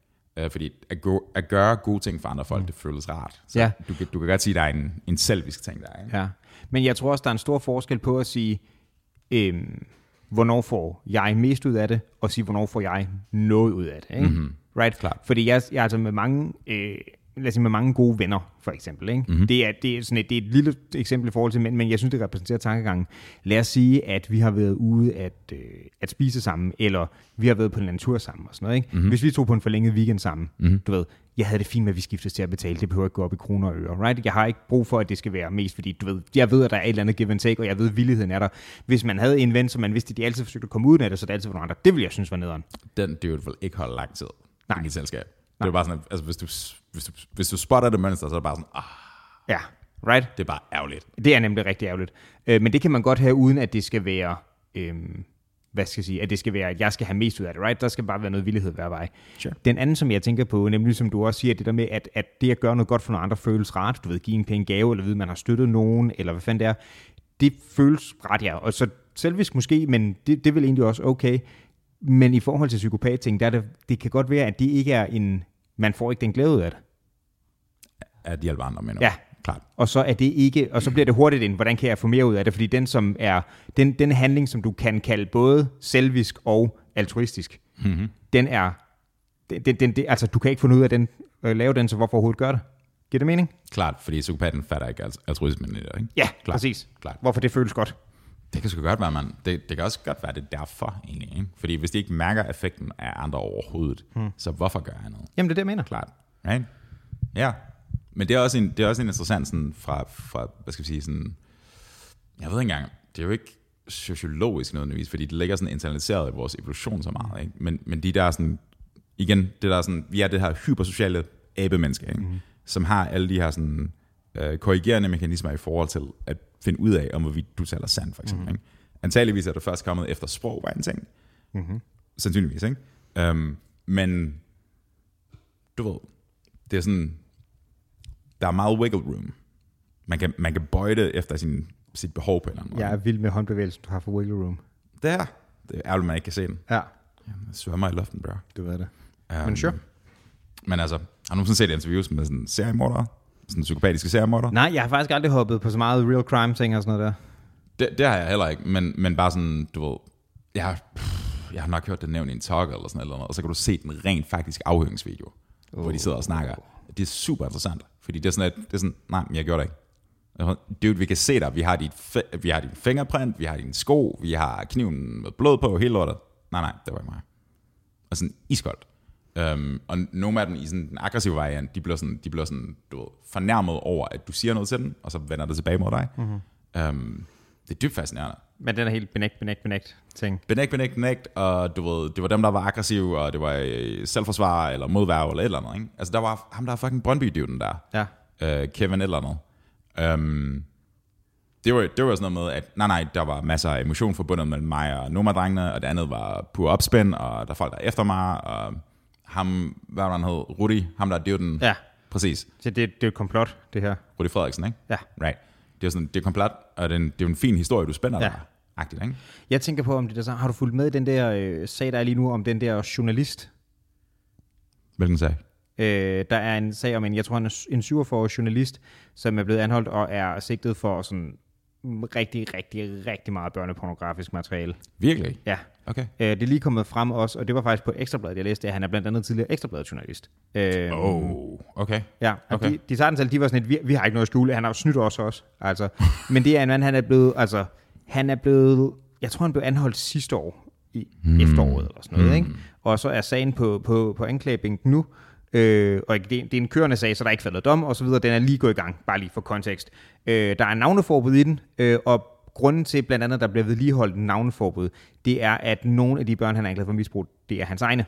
Uh, fordi at, gå, at gøre gode ting for andre folk, mm. det føles rart. Så ja. du, du kan godt sige, at der er en, en selvisk ting der. Ikke? Ja. Men jeg tror også, der er en stor forskel på at sige, øhm, hvornår får jeg mest ud af det, og sige, hvornår får jeg noget ud af det. Ikke? Mm-hmm. Right? Klart. Fordi jeg, jeg altså med mange... Øh, lad os sige, med mange gode venner, for eksempel. Ikke? Mm-hmm. Det, er, det, er sådan et, det er et lille eksempel i forhold til mænd, men jeg synes, det repræsenterer tankegangen. Lad os sige, at vi har været ude at, øh, at spise sammen, eller vi har været på en tur sammen og sådan noget. Ikke? Mm-hmm. Hvis vi tog på en forlænget weekend sammen, mm-hmm. du ved, jeg havde det fint med, at vi skiftes til at betale. Det behøver ikke gå op i kroner og øre. Right? Jeg har ikke brug for, at det skal være mest, fordi du ved, jeg ved, at der er et eller andet give and take, og jeg ved, at villigheden er der. Hvis man havde en ven, som man vidste, at de altid forsøgte at komme ud af det, så det altid var nogle andre. Det ville jeg synes var nederen. Den det vil ikke holde lang tid Nej. i selskab. Det er bare sådan, at, altså, hvis, du, hvis, du, hvis du spotter det mønster, så er det bare sådan, ah. Ja, right? Det er bare ærgerligt. Det er nemlig rigtig ærgerligt. Øh, men det kan man godt have, uden at det skal være... Øh, hvad skal jeg sige, at det skal være, at jeg skal have mest ud af det, right? Der skal bare være noget villighed hver vej. Sure. Den anden, som jeg tænker på, nemlig som du også siger, det der med, at, at det at gøre noget godt for nogle andre føles rart, du ved, give en pæn gave, eller vide, man har støttet nogen, eller hvad fanden det er, det føles ret, ja. Og så selvisk måske, men det, det vil egentlig også okay. Men i forhold til psykopat-ting, der er det, det kan godt være, at det ikke er en, man får ikke den glæde ud af det. At hjælpe andre, mener Ja, Klart. Og så er det ikke, og så bliver det hurtigt ind, hvordan kan jeg få mere ud af det? Fordi den, som er, den, den handling, som du kan kalde både selvisk og altruistisk, mm-hmm. den er, den, den, den, altså du kan ikke få ud af den, øh, lave den, så hvorfor overhovedet gøre det? Giver det mening? Klart, fordi psykopaten fatter ikke altruismen i det, ikke? Ja, Klart. præcis. Klart. Hvorfor det føles godt. Det kan sgu godt være, man. Det, det kan også godt være, det er derfor, egentlig. Ikke? Fordi hvis de ikke mærker effekten af andre overhovedet, hmm. så hvorfor gør jeg noget? Jamen, det er det, jeg mener. Klart. Right? Ja, men det er også en, det er også en interessant sådan fra, fra, hvad skal vi sige, sådan, jeg ved ikke engang, det er jo ikke sociologisk nødvendigvis, fordi det ligger sådan internaliseret i vores evolution så meget, ikke? Men, men de der sådan, igen, det der sådan, vi er det her hypersociale abemenneske, ikke? Mm. som har alle de her sådan, øh, korrigerende mekanismer i forhold til at finde ud af, om hvorvidt du taler sandt, for eksempel. Mm. Ikke? Antageligvis er det først kommet efter sprog, var en ting. Mm-hmm. Sandsynligvis, ikke? Um, men du ved, det er sådan, der er meget wiggle room. Man kan, man kan bøje det efter sin, sit behov på en eller anden måde. Jeg er vild med håndbevægelsen, du har for wiggle room. Det er. Det er ærgerligt, man ikke kan se den. Ja. Jamen, jeg svømmer i luften, bro. Du ved det. Um, men sure. Men altså, har du sådan set interviews med sådan seriemordere? Sådan psykopatiske seriemordere? Nej, jeg har faktisk aldrig hoppet på så meget real crime ting og sådan noget der. Det, det har jeg heller ikke, men, men bare sådan, du ved, jeg har, jeg har nok hørt det nævnt i en talk eller sådan noget, og så kan du se den rent faktisk afhøringsvideo, oh. hvor de sidder og snakker. Det er super interessant. Fordi det er sådan, at, det er sådan, nej, jeg gjorde det ikke. Dude, vi kan se dig, vi har, dit, vi har din fingerprint, vi har din sko, vi har kniven med blod på, hele lortet. Nej, nej, det var ikke mig. Og sådan iskoldt. Um, og nogle af dem i sådan den aggressive variant, de bliver sådan, de bliver sådan du ved, fornærmet over, at du siger noget til dem, og så vender det tilbage mod dig. Mm-hmm. Um, det er dybt fascinerende. Men den er helt benægt, benægt, benægt ting. Benægt, benægt, benægt, og du ved, det var dem, der var aggressive, og det var øh, selvforsvar, eller modværv, eller et eller andet, ikke? Altså, der var ham, der er fucking brøndby den der. Ja. Uh, Kevin et eller andet. Øhm, det, var, det var sådan noget med, at nej, nej, der var masser af emotion forbundet mellem mig og Noma-drengene, og det andet var pur opspænd, og der er folk, der er efter mig, og ham, hvad var han hed, Rudi, ham der er den. Ja. Præcis. Så det, det er et komplot, det her. Rudi Frederiksen, ikke? Ja. Right. Det er sådan, det er komplet, og det er, en, det er jo en fin historie, du spænder ja. der. Agtigt, ikke? Jeg tænker på, om det der så, har du fulgt med i den der øh, sag, der er lige nu, om den der journalist? Hvilken sag? Øh, der er en sag om en, jeg tror han er en 47-årig journalist, som er blevet anholdt og er sigtet for sådan rigtig, rigtig, rigtig meget børnepornografisk materiale. Virkelig? Ja. Okay. Øh, det er lige kommet frem også, og det var faktisk på Ekstrabladet, jeg læste det. Han er blandt andet tidligere Ekstrabladet-journalist. Øh, Oh, okay. Ja, Okay. de, de tager den selv, de var sådan et, vi, vi har ikke noget at skjule, han har jo snydt os også. Altså. Men det er en mand, han er blevet, altså, han er blevet, jeg tror han blev anholdt sidste år, i hmm. efteråret eller sådan noget, ikke? Og så er sagen på, på, på anklagebænken nu, øh, og det, det er en kørende sag, så der er ikke faldet dom og så videre, den er lige gået i gang, bare lige for kontekst. Øh, der er navneforbud i den, øh, og grunden til blandt andet, der bliver vedligeholdt navneforbud, det er, at nogle af de børn, han er anklaget for misbrug, det er hans egne.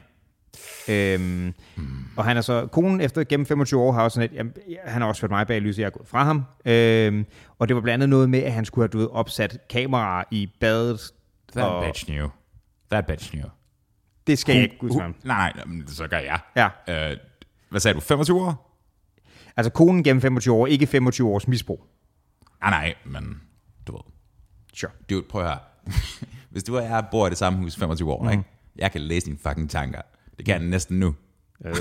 Øhm, mm. Og han er så, konen efter gennem 25 år har også sådan et, jamen, han har også ført mig bag lyset, jeg er gået fra ham. Øhm, og det var blandt andet noget med, at han skulle have du ved, opsat kameraer i badet. That og bitch knew. That bitch knew. det skal jeg ikke Hun- hun- Nej, nej, så gør jeg. Ja, Øh, hvad sagde du, 25 år? altså konen gennem 25 år, ikke 25 års misbrug. Ah, nej, men du ved. Sure. Dude, prøv at høre. *laughs* Hvis du og jeg bor i det samme hus i 25 år, mm. ikke? Jeg kan læse dine fucking tanker. Det kan jeg næsten nu. Øh.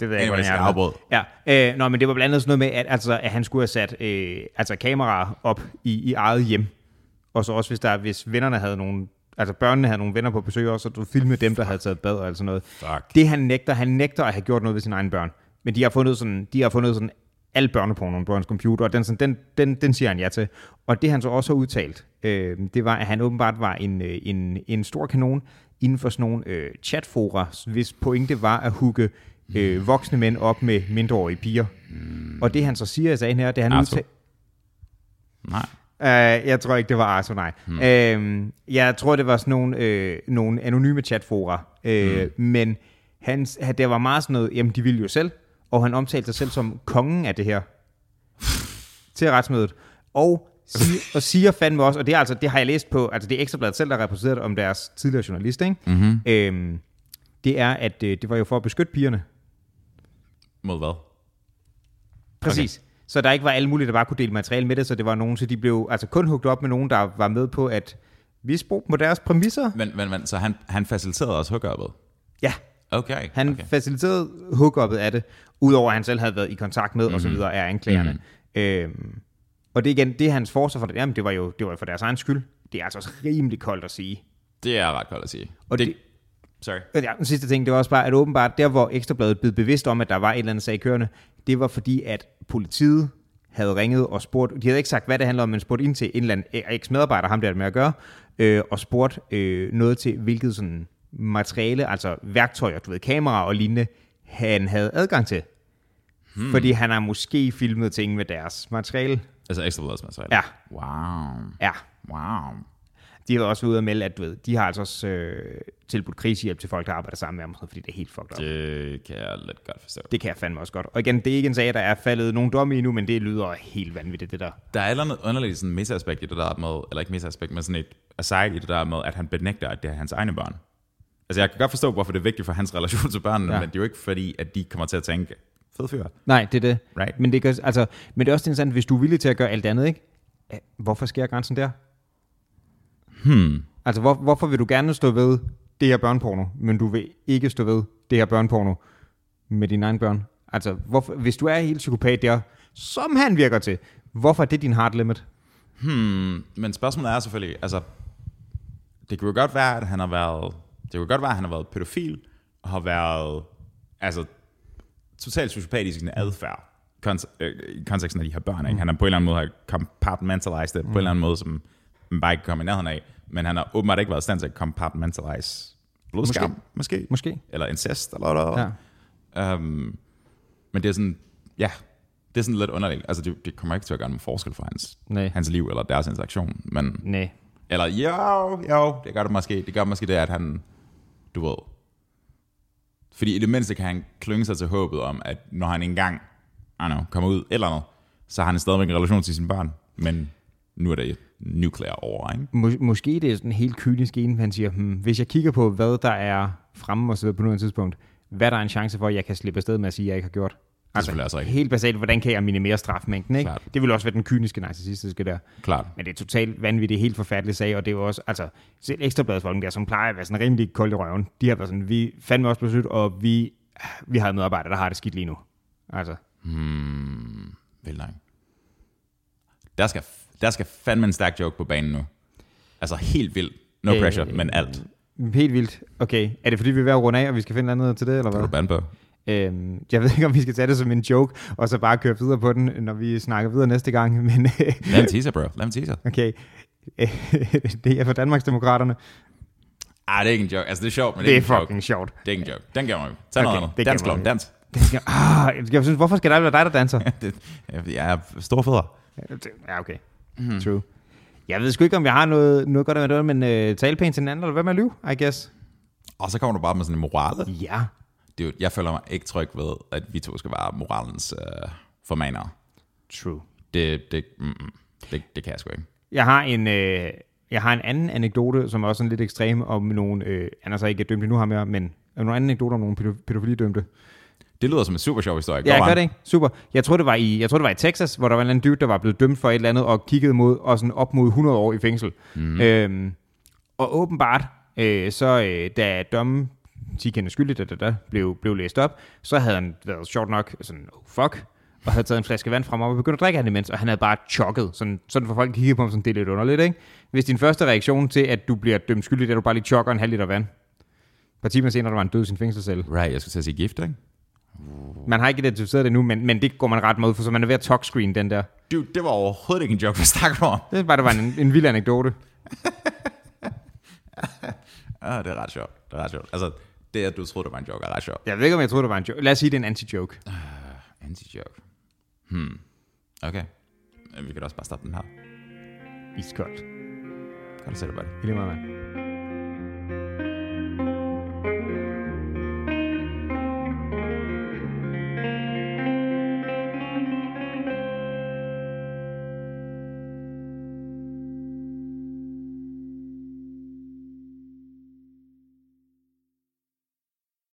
Det ved jeg ikke, hvordan jeg afbrød. Ja, øh, nå, men det var blandt andet sådan noget med, at, altså, at han skulle have sat øh, altså, kameraer op i, i eget hjem. Og så også, hvis, der, hvis vennerne havde nogle, altså børnene havde nogle venner på besøg også, så du filmede dem, der havde taget bad og alt sådan noget. Fuck. Det han nægter, han nægter at have gjort noget ved sine egne børn. Men de har fundet sådan, de har fundet sådan al børneporno på hans computer, og den, sådan, den, den, den siger han ja til. Og det han så også har udtalt, øh, det var, at han åbenbart var en, øh, en, en stor kanon inden for sådan nogle øh, chatfora, hvis pointe var at hugge øh, voksne mænd op med mindreårige piger. Og det han så siger i sagen her, det han udtalt... Nej. Uh, jeg tror ikke, det var Arthur, nej. Hmm. Uh, jeg tror, det var sådan nogle, øh, nogle anonyme chatfora. Uh, hmm. Men hans, det var meget sådan noget, jamen de ville jo selv, og han omtalte sig selv som kongen af det her. *laughs* til retsmødet. Og siger, *laughs* og siger fandme også, og det, er altså, det har jeg læst på, altså det er Ekstrabladet selv, der har om deres tidligere journalist, ikke? Mm-hmm. Uh, det er, at øh, det var jo for at beskytte pigerne. Mod hvad? Præcis. Okay. Så der ikke var alle mulige, der bare kunne dele materiale med det, så det var nogen, så de blev altså kun hugt op med nogen, der var med på at misbruge på deres præmisser. Men, men, men så han, han faciliterede også hookuppet? Ja, Okay. han okay. faciliterede hookup'et af det, udover at han selv havde været i kontakt med, mm-hmm. og så videre, af anklagerne. Mm-hmm. Øhm, og det igen, det er hans forsvar for det, jamen det var jo det var for deres egen skyld. Det er altså også rimelig koldt at sige. Det er ret koldt at sige. Og det, Sorry. Ja, den sidste ting, det var også bare, at åbenbart der, hvor Ekstrabladet blev bevidst om, at der var et eller andet sag kørende, det var fordi, at politiet havde ringet og spurgt, de havde ikke sagt, hvad det handler om, men spurgt ind til en eller anden eks-medarbejder, ham der er med at gøre, øh, og spurgt øh, noget til, hvilket sådan materiale, altså værktøjer, du ved, kameraer og lignende, han havde adgang til. Hmm. Fordi han har måske filmet ting med deres materiale. Altså ekstra materiale. Ja, Wow. ja. Wow. De har også været ude at melde, at du ved, de har altså også øh, tilbudt krisehjælp til folk, der arbejder sammen med ham, fordi det er helt fucked up. Det kan jeg lidt godt forstå. Det kan jeg fandme også godt. Og igen, det er ikke en sag, der er faldet nogen dom i endnu, men det lyder helt vanvittigt, det der. Der er et eller andet underligt sådan meta-aspekt i det der med, eller ikke meta-aspekt, men sådan et aside i det der med, at han benægter, at det er hans egne børn. Altså jeg kan godt forstå, hvorfor det er vigtigt for hans relation til børnene, Ja. men det er jo ikke fordi, at de kommer til at tænke, fed fyr. Nej, det er det. Right. Men det, kan, altså, men det er også interessant, hvis du er villig til at gøre alt andet, ikke? Hvorfor sker grænsen der? Hmm. Altså, hvor, hvorfor vil du gerne stå ved det her børneporno, men du vil ikke stå ved det her børneporno med dine egne børn? Altså, hvorfor, hvis du er helt psykopat der, som han virker til, hvorfor er det din hard limit? Hmm. Men spørgsmålet er selvfølgelig, altså, det kunne jo godt være, at han har været, det kunne godt være, at han har været pædofil, og har været, altså, totalt sociopatisk i sin adfærd, kons- øh, i konteksten af de her børn. Ikke? Han har på en eller anden måde har compartmentalized det, på en eller anden måde, som man bare ikke kommer i nærheden af. Men han har åbenbart ikke været i stand til at compartmentalize blodskam, måske. måske. Måske. Eller incest, eller noget. Ja. Um, men det er sådan, ja, det er sådan lidt underligt. Altså, det, det kommer ikke til at gøre nogen forskel for hans, Nej. hans liv eller deres interaktion. Men, Nej. eller jo, jo, det gør det måske. Det gør måske det, at han, du ved, fordi i det mindste kan han klynge sig til håbet om, at når han engang, I don't know, kommer ud eller noget, så har han stadigvæk en relation til sine børn, men nu er det nuclear over, ikke? Mås- måske det er sådan helt kynisk en, han siger, hmm, hvis jeg kigger på, hvad der er fremme og så på nuværende tidspunkt, hvad der er en chance for, at jeg kan slippe afsted med at sige, at jeg ikke har gjort. Altså, selvfølgelig også rigtigt. helt basalt, hvordan kan jeg minimere strafmængden, ikke? Klart. Det vil også være den kyniske narcissistiske der. Klart. Men det er totalt vanvittigt, helt forfærdeligt sag, og det er jo også, altså, selv ekstrabladsfolken der, som plejer at være sådan rimelig kold i røven, de har været sådan, vi fandme også beslut, og vi, vi har medarbejdere, der har det skidt lige nu. Altså, Hmm, vel nej. Der skal, der skal fandme en stærk joke på banen nu. Altså helt vildt. No Øh, pressure, men alt. helt vildt. Okay, er det fordi, vi er ved at runde af, og vi skal finde noget til det, eller Det er hvad? du band på. Øhm, jeg ved ikke, om vi skal tage det som en joke, og så bare køre videre på den, når vi snakker videre næste gang, *laughs* men Lad en teaser, bro. Lad en teaser. okay. *laughs* det er for Danmarksdemokraterne. Ah, det er ikke en joke. Altså, det er sjovt, men det, Det er er en joke. fucking sjovt. Det er ikke en joke. Den giver mig. Tag noget Okay, andet. det Dans. Klon, dans. Ah, jeg synes, hvorfor skal det være dig, der danser? *laughs* jeg er store fødder. Ja, okay. Mm. True. Jeg ved sgu ikke, om jeg har noget, noget godt at være men uh, tale pænt til den anden, eller hvad med at lyve, I guess. Og så kommer du bare med sådan en morale. Ja. Det er jo, jeg føler mig ikke tryg ved, at vi to skal være moralens øh, formanere. True. Det, det, mm, det, det kan jeg sgu ikke. Jeg har en, øh, jeg har en anden anekdote, som er også sådan lidt ekstrem, om nogle, øh, han er så ikke dømt endnu ham her, men nogle anden anekdoter om nogle pædo- pædofilidømte. Det lyder som en super sjov historie. Ja, Go gør det ikke. Super. Jeg tror, det var i, jeg tror, det var i Texas, hvor der var en eller anden dude, der var blevet dømt for et eller andet, og kiggede mod, og sådan op mod 100 år i fængsel. Mm. Øhm, og åbenbart, øh, så øh, da dommen, 10 kendte skyldig, da, da, da, blev, blev læst op, så havde han været sjovt nok sådan, oh fuck, og havde taget en flaske vand frem og begyndt at drikke det imens, og han havde bare chokket, sådan, sådan for folk kigger på ham, sådan, det er lidt underligt, ikke? Hvis din første reaktion til, at du bliver dømt skyldig, er, at du bare lige chokker en halv liter vand. Et par timer senere, der var en død i sin fængselscelle. Right, jeg skulle til at sige gift, ikke? Man har ikke identificeret det nu, men, men det går man ret mod, for så man er ved at talkscreen den der. Dude, det var overhovedet ikke en joke, hvad snakker om? Det bare, det var en, en vild anekdote. *laughs* Ah, det er ret sjovt. Det er ret sjovt. Altså, det at du troede, det var en joke, er ret sjovt. Jeg ved ikke, om jeg troede, det var en joke. Lad os sige, det er en anti-joke. Anti-joke. Hmm. Okay. Vi kan da også bare stoppe den her. Iskoldt. Kan du se det, buddy? I lige meget, mand.